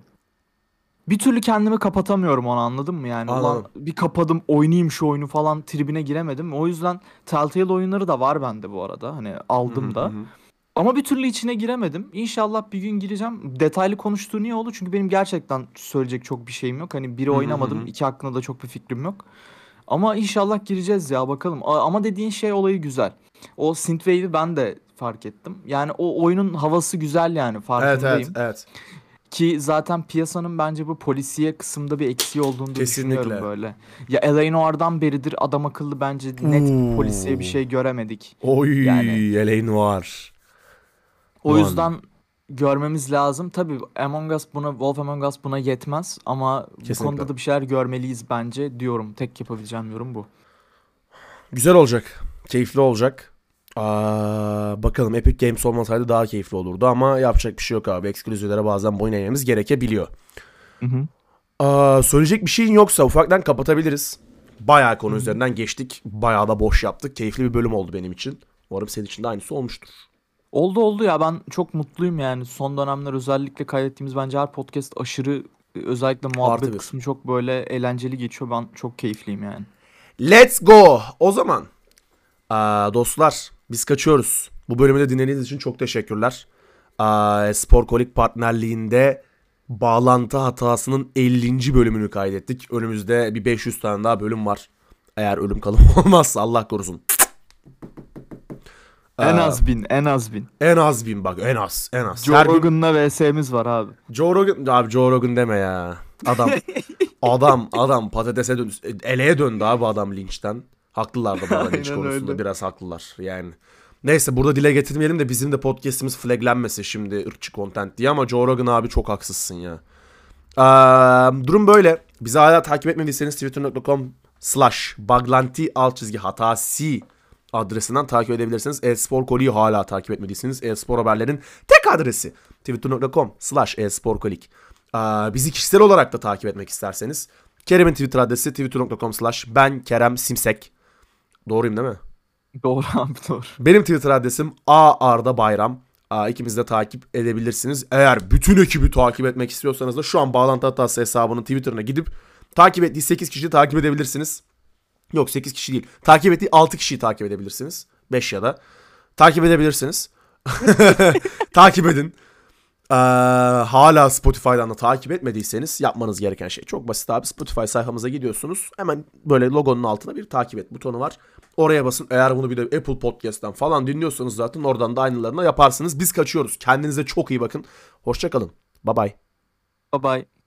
bir türlü kendimi kapatamıyorum onu anladın mı yani? Ulan bir kapadım oynayayım şu oyunu falan tribine giremedim. O yüzden Telltale oyunları da var bende bu arada. Hani aldım da. Ama bir türlü içine giremedim. İnşallah bir gün gireceğim. Detaylı konuştuğu niye oldu? Çünkü benim gerçekten söyleyecek çok bir şeyim yok. Hani biri oynamadım, iki hakkında da çok bir fikrim yok. Ama inşallah gireceğiz ya bakalım. Ama dediğin şey olayı güzel. O synthwave'i ben de fark ettim. Yani o oyunun havası güzel yani Evet farkındayım. evet evet. Ki zaten piyasanın bence bu polisiye kısımda bir eksiği olduğunu da düşünüyorum Kesinlikle. böyle. Ya L.A. Noir'dan beridir adam akıllı bence net Oo. polisiye bir şey göremedik. Oy Yani- var. O Ulan. yüzden görmemiz lazım. Tabii Among Us buna, Wolf Among Us buna yetmez ama bu Kesinlikle. konuda da bir şeyler görmeliyiz bence diyorum. Tek yapabileceğim yorum bu. Güzel olacak. Keyifli olacak. Aa, bakalım Epic Games olmasaydı daha keyifli olurdu ama yapacak bir şey yok abi. Ekskluzivlere bazen boyun eğmemiz gerekebiliyor. Hı hı. Aa, söyleyecek bir şeyin yoksa ufaktan kapatabiliriz. Bayağı konu üzerinden geçtik. Bayağı da boş yaptık. Keyifli bir bölüm oldu benim için. Umarım senin için de aynısı olmuştur. Oldu oldu ya ben çok mutluyum yani. Son dönemler özellikle kaydettiğimiz bence her podcast aşırı özellikle muhabbet Artı bir. kısmı çok böyle eğlenceli geçiyor. Ben çok keyifliyim yani. Let's go. O zaman aa, dostlar biz kaçıyoruz. Bu bölümü de dinlediğiniz için çok teşekkürler. Aa, Sporkolik partnerliğinde bağlantı hatasının 50. bölümünü kaydettik. Önümüzde bir 500 tane daha bölüm var. Eğer ölüm kalım olmazsa Allah korusun. En az bin, en az bin. En az bin bak en az en az. Joe Her gün- Rogan'la VS'miz var abi. Joe Rogan abi Joe Rogan deme ya. Adam adam adam patatese döndü. Eleğe döndü abi adam linçten. Haklılar da bu Aynen konusunda öyle. biraz haklılar yani. Neyse burada dile getirmeyelim de bizim de podcast'imiz flaglenmesin şimdi ırkçı content diye ama Joe Rogan abi çok haksızsın ya. Ee, durum böyle. Bizi hala takip etmediyseniz twitter.com slash baglanti alt çizgi hatası adresinden takip edebilirsiniz. E-Spor Koli'yi hala takip etmediyseniz e-spor haberlerin tek adresi twitter.com slash e-sporkolik. Ee, bizi kişisel olarak da takip etmek isterseniz Kerem'in Twitter adresi twitter.com slash ben Kerem Simsek. Doğruyum değil mi? Doğru abi doğru. Benim Twitter adresim A Arda Bayram. Aa, ikimiz de takip edebilirsiniz. Eğer bütün ekibi takip etmek istiyorsanız da şu an bağlantı hatası hesabının Twitter'ına gidip takip ettiği 8 kişiyi takip edebilirsiniz. Yok 8 kişi değil. Takip ettiği 6 kişiyi takip edebilirsiniz. 5 ya da. Takip edebilirsiniz. takip edin. Ee, hala Spotify'dan da takip etmediyseniz yapmanız gereken şey çok basit abi. Spotify sayfamıza gidiyorsunuz. Hemen böyle logonun altına bir takip et butonu var. Oraya basın. Eğer bunu bir de Apple Podcast'ten falan dinliyorsanız zaten oradan da aynılarını yaparsınız. Biz kaçıyoruz. Kendinize çok iyi bakın. Hoşçakalın. Bye bye. Bye bye.